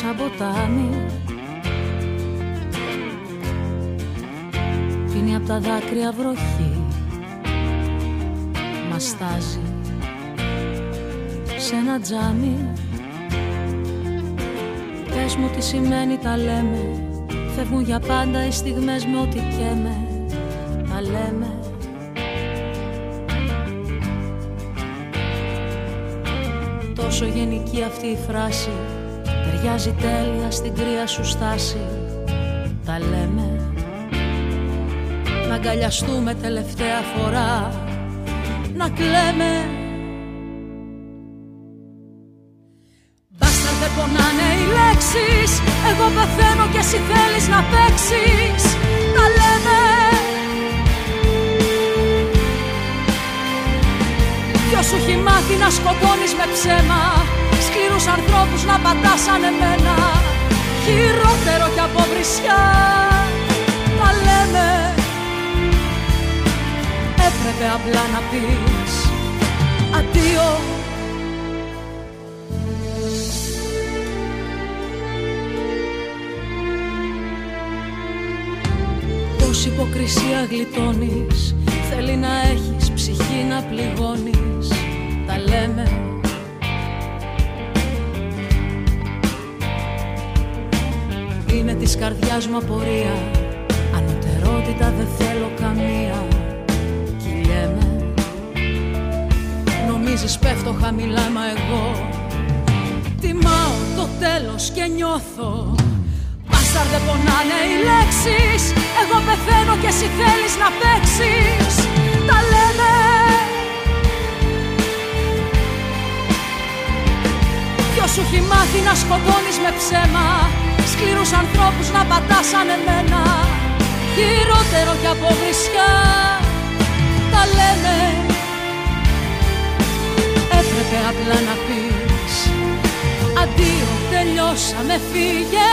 Σαν ποτάμι Πίνει από τα δάκρυα βροχή. Μαστάζει σε ένα τζάμι. Πες μου τι σημαίνει τα λέμε Φεύγουν για πάντα οι στιγμές με ό,τι καίμε Τα λέμε. Τόσο γενική αυτή η φράση. Ταιριάζει τέλεια στην κρύα σου στάση. Τα λέμε. Να αγκαλιαστούμε τελευταία φορά. Να κλαίμε πεθαίνω και εσύ θέλεις να παίξεις Τα λέμε. Ποιος σου έχει μάθει να σκοτώνεις με ψέμα Σκληρούς ανθρώπους να πατάς σαν εμένα. Χειρότερο κι από βρισιά Τα λέμε. Έπρεπε απλά να πεις Αντίο υποκρισία γλιτώνεις Θέλει να έχεις ψυχή να πληγώνεις. Τα λέμε. Είναι της καρδιάς μου απορία. Ανωτερότητα δεν θέλω καμία. Κυλιέμαι Νομίζεις πέφτω χαμηλά μα εγώ Τιμάω το τέλος και νιώθω Μπάσταρ δεν πονάνε οι λέξεις. Εγώ πεθαίνω και εσύ θέλεις να παίξεις. Τα λέμε. Ποιος σου έχει μάθει να σκοτώνεις με ψέμα; Σκληρούς ανθρώπους να πατάς σαν εμένα. Χειρότερο κι από βρισιά. Τα λέμε. Έπρεπε απλά να πεις. Αντίο τελειώσαμε φύγε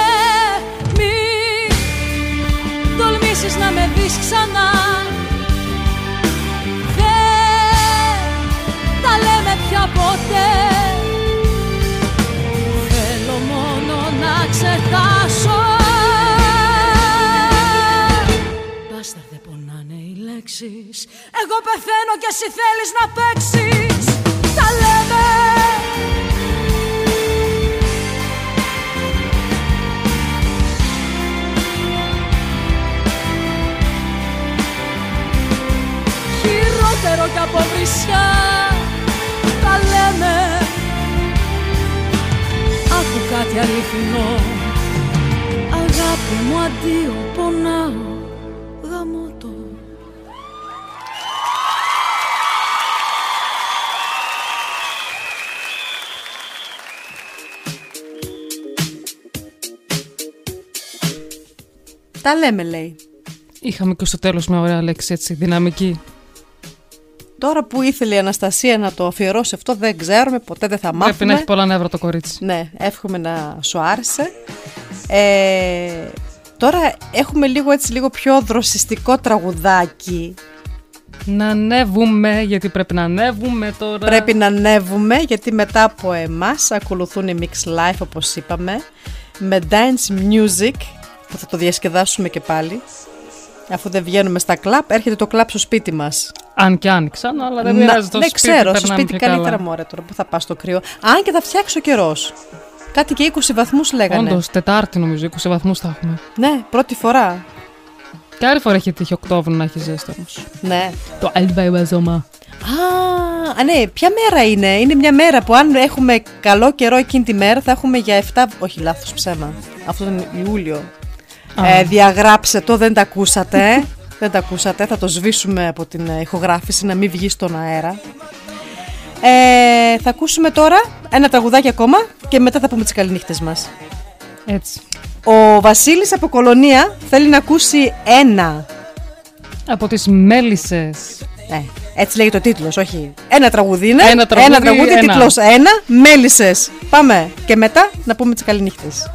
τολμήσεις να με δεις ξανά. Δεν τα λέμε πια ποτέ. Θέλω μόνο να ξεχάσω. Μπάσταρ δεν πονάνε οι λέξεις. Εγώ πεθαίνω και εσύ θέλεις να παίξεις. Τα λέμε χειρότερο κι από βρισιά. Τα λέμε. Άκου κάτι αληθινό. Αγάπη μου αντίο πονάω. Γαμώτο Τα λέμε λέει. Είχαμε και στο τέλος μια ωραία λέξη έτσι, δυναμική. Τώρα που ήθελε η Αναστασία να το αφιερώσει αυτό δεν ξέρουμε, ποτέ δεν θα μάθουμε. Πρέπει να έχει πολλά νεύρα το κορίτσι. Ναι, εύχομαι να σου άρεσε. Ε, τώρα έχουμε λίγο έτσι λίγο πιο δροσιστικό τραγουδάκι. Να ανέβουμε, γιατί πρέπει να ανέβουμε τώρα. Πρέπει να ανέβουμε γιατί μετά από εμάς ακολουθούν οι Mix Life όπως είπαμε με dance music που θα το διασκεδάσουμε και πάλι. Αφού δεν βγαίνουμε στα κλαπ, έρχεται το κλαπ στο σπίτι μας. Αν και άνοιξαν, αλλά δεν Να- πειράζει το ναι, σπίτι. ξέρω, στο περνάμε σπίτι και καλύτερα καλά. μωρέ τώρα που θα πας στο κρύο. Αν και θα φτιάξει ο καιρός. Κάτι και 20 βαθμούς λέγανε. Όντως, Τετάρτη νομίζω, 20 βαθμούς θα έχουμε. Ναι, πρώτη φορά. Και άλλη φορά έχει τύχει Οκτώβριο να έχεις ζέστη όμως. Ναι. Το Αλβαϊβαζόμα. Α, α, ναι, ποια μέρα είναι; Είναι μια μέρα που αν έχουμε καλό καιρό εκείνη τη μέρα θα έχουμε για 7. Όχι, λάθος ψέμα. Αυτό τον Ιούλιο. Α. Ε, διαγράψε το, δεν τα ακούσατε. δεν τα ακούσατε. Θα το σβήσουμε από την ε, ηχογράφηση να μην βγει στον αέρα. Ε, θα ακούσουμε τώρα ένα τραγουδάκι ακόμα και μετά θα πούμε τις καληνύχτες μας. Έτσι. Ο Βασίλης από Κολονία θέλει να ακούσει ένα. Από τις μέλισσες. Ναι, έτσι λέγεται ο τίτλος, όχι. Ένα τραγούδι είναι. Ένα τραγούδι, ένα τραγούδι ένα. τίτλος ένα. Μέλισσες. Πάμε. Και μετά να πούμε τις καληνύχτες.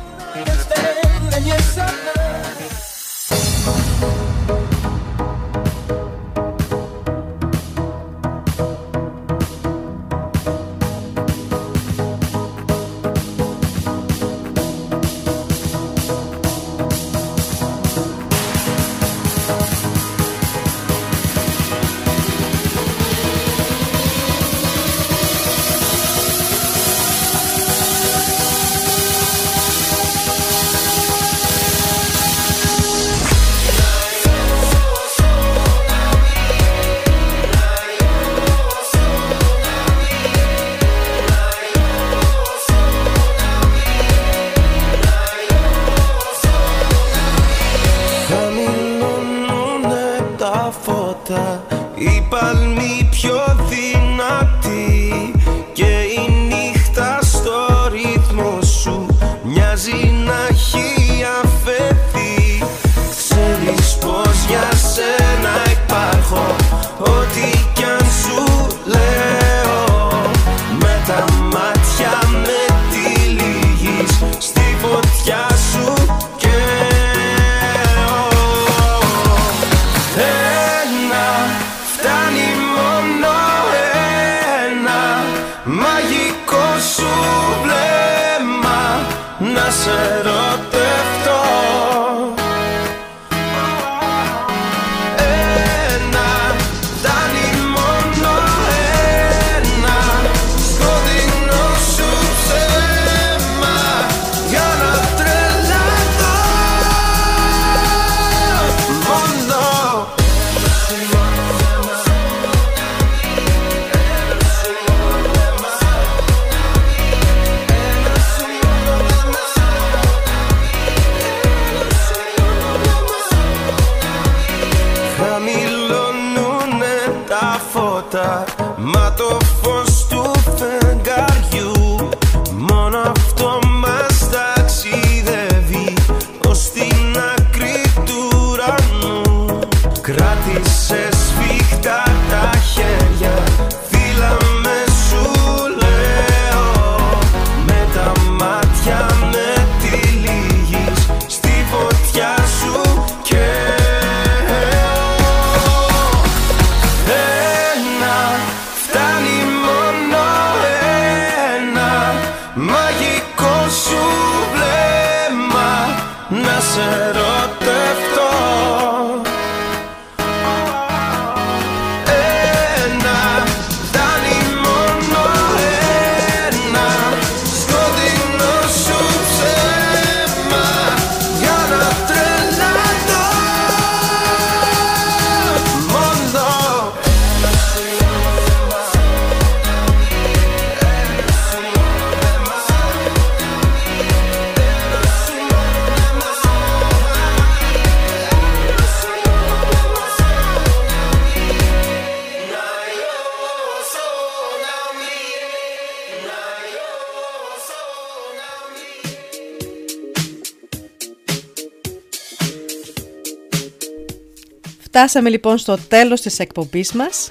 Φτάσαμε λοιπόν στο τέλος της εκπομπής μας.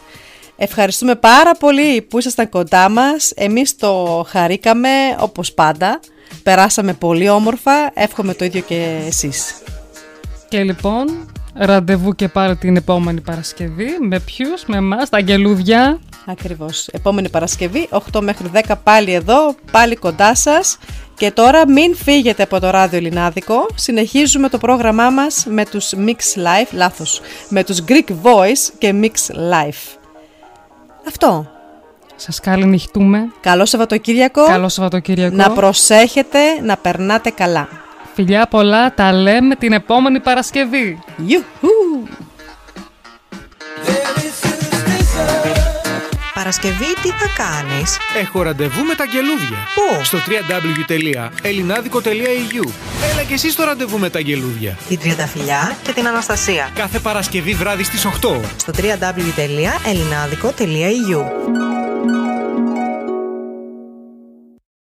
Ευχαριστούμε πάρα πολύ που ήσασταν κοντά μας. Εμείς το χαρήκαμε όπως πάντα. Περάσαμε πολύ όμορφα. Εύχομαι το ίδιο και εσείς. Και λοιπόν, ραντεβού και πάλι την επόμενη Παρασκευή. Με ποιους, με εμάς, τα αγγελούδια. Ακριβώς. Επόμενη Παρασκευή, 8 μέχρι 10 πάλι εδώ, πάλι κοντά σας. Και τώρα μην φύγετε από το ράδιο Ελληνάδικο. Συνεχίζουμε το πρόγραμμά μας με τους Mix Life, λάθος, με τους Greek Voice και Mix Life. Αυτό. Σας καληνυχτούμε. Καλό Σαββατοκύριακο. Καλό Σαββατοκύριακο. Να προσέχετε, να περνάτε καλά. Φιλιά πολλά, τα λέμε την επόμενη Παρασκευή. Ιουχού! Παρασκευή τι θα κάνεις; Έχω ραντεβού με τα αγγελούδια. Πού; Στο www.elinadico.eu Έλα και εσύ στο ραντεβού με τα αγγελούδια. Την Τριανταφυλιά και την Αναστασία. Κάθε Παρασκευή βράδυ στις 8. Στο www.elinadico.eu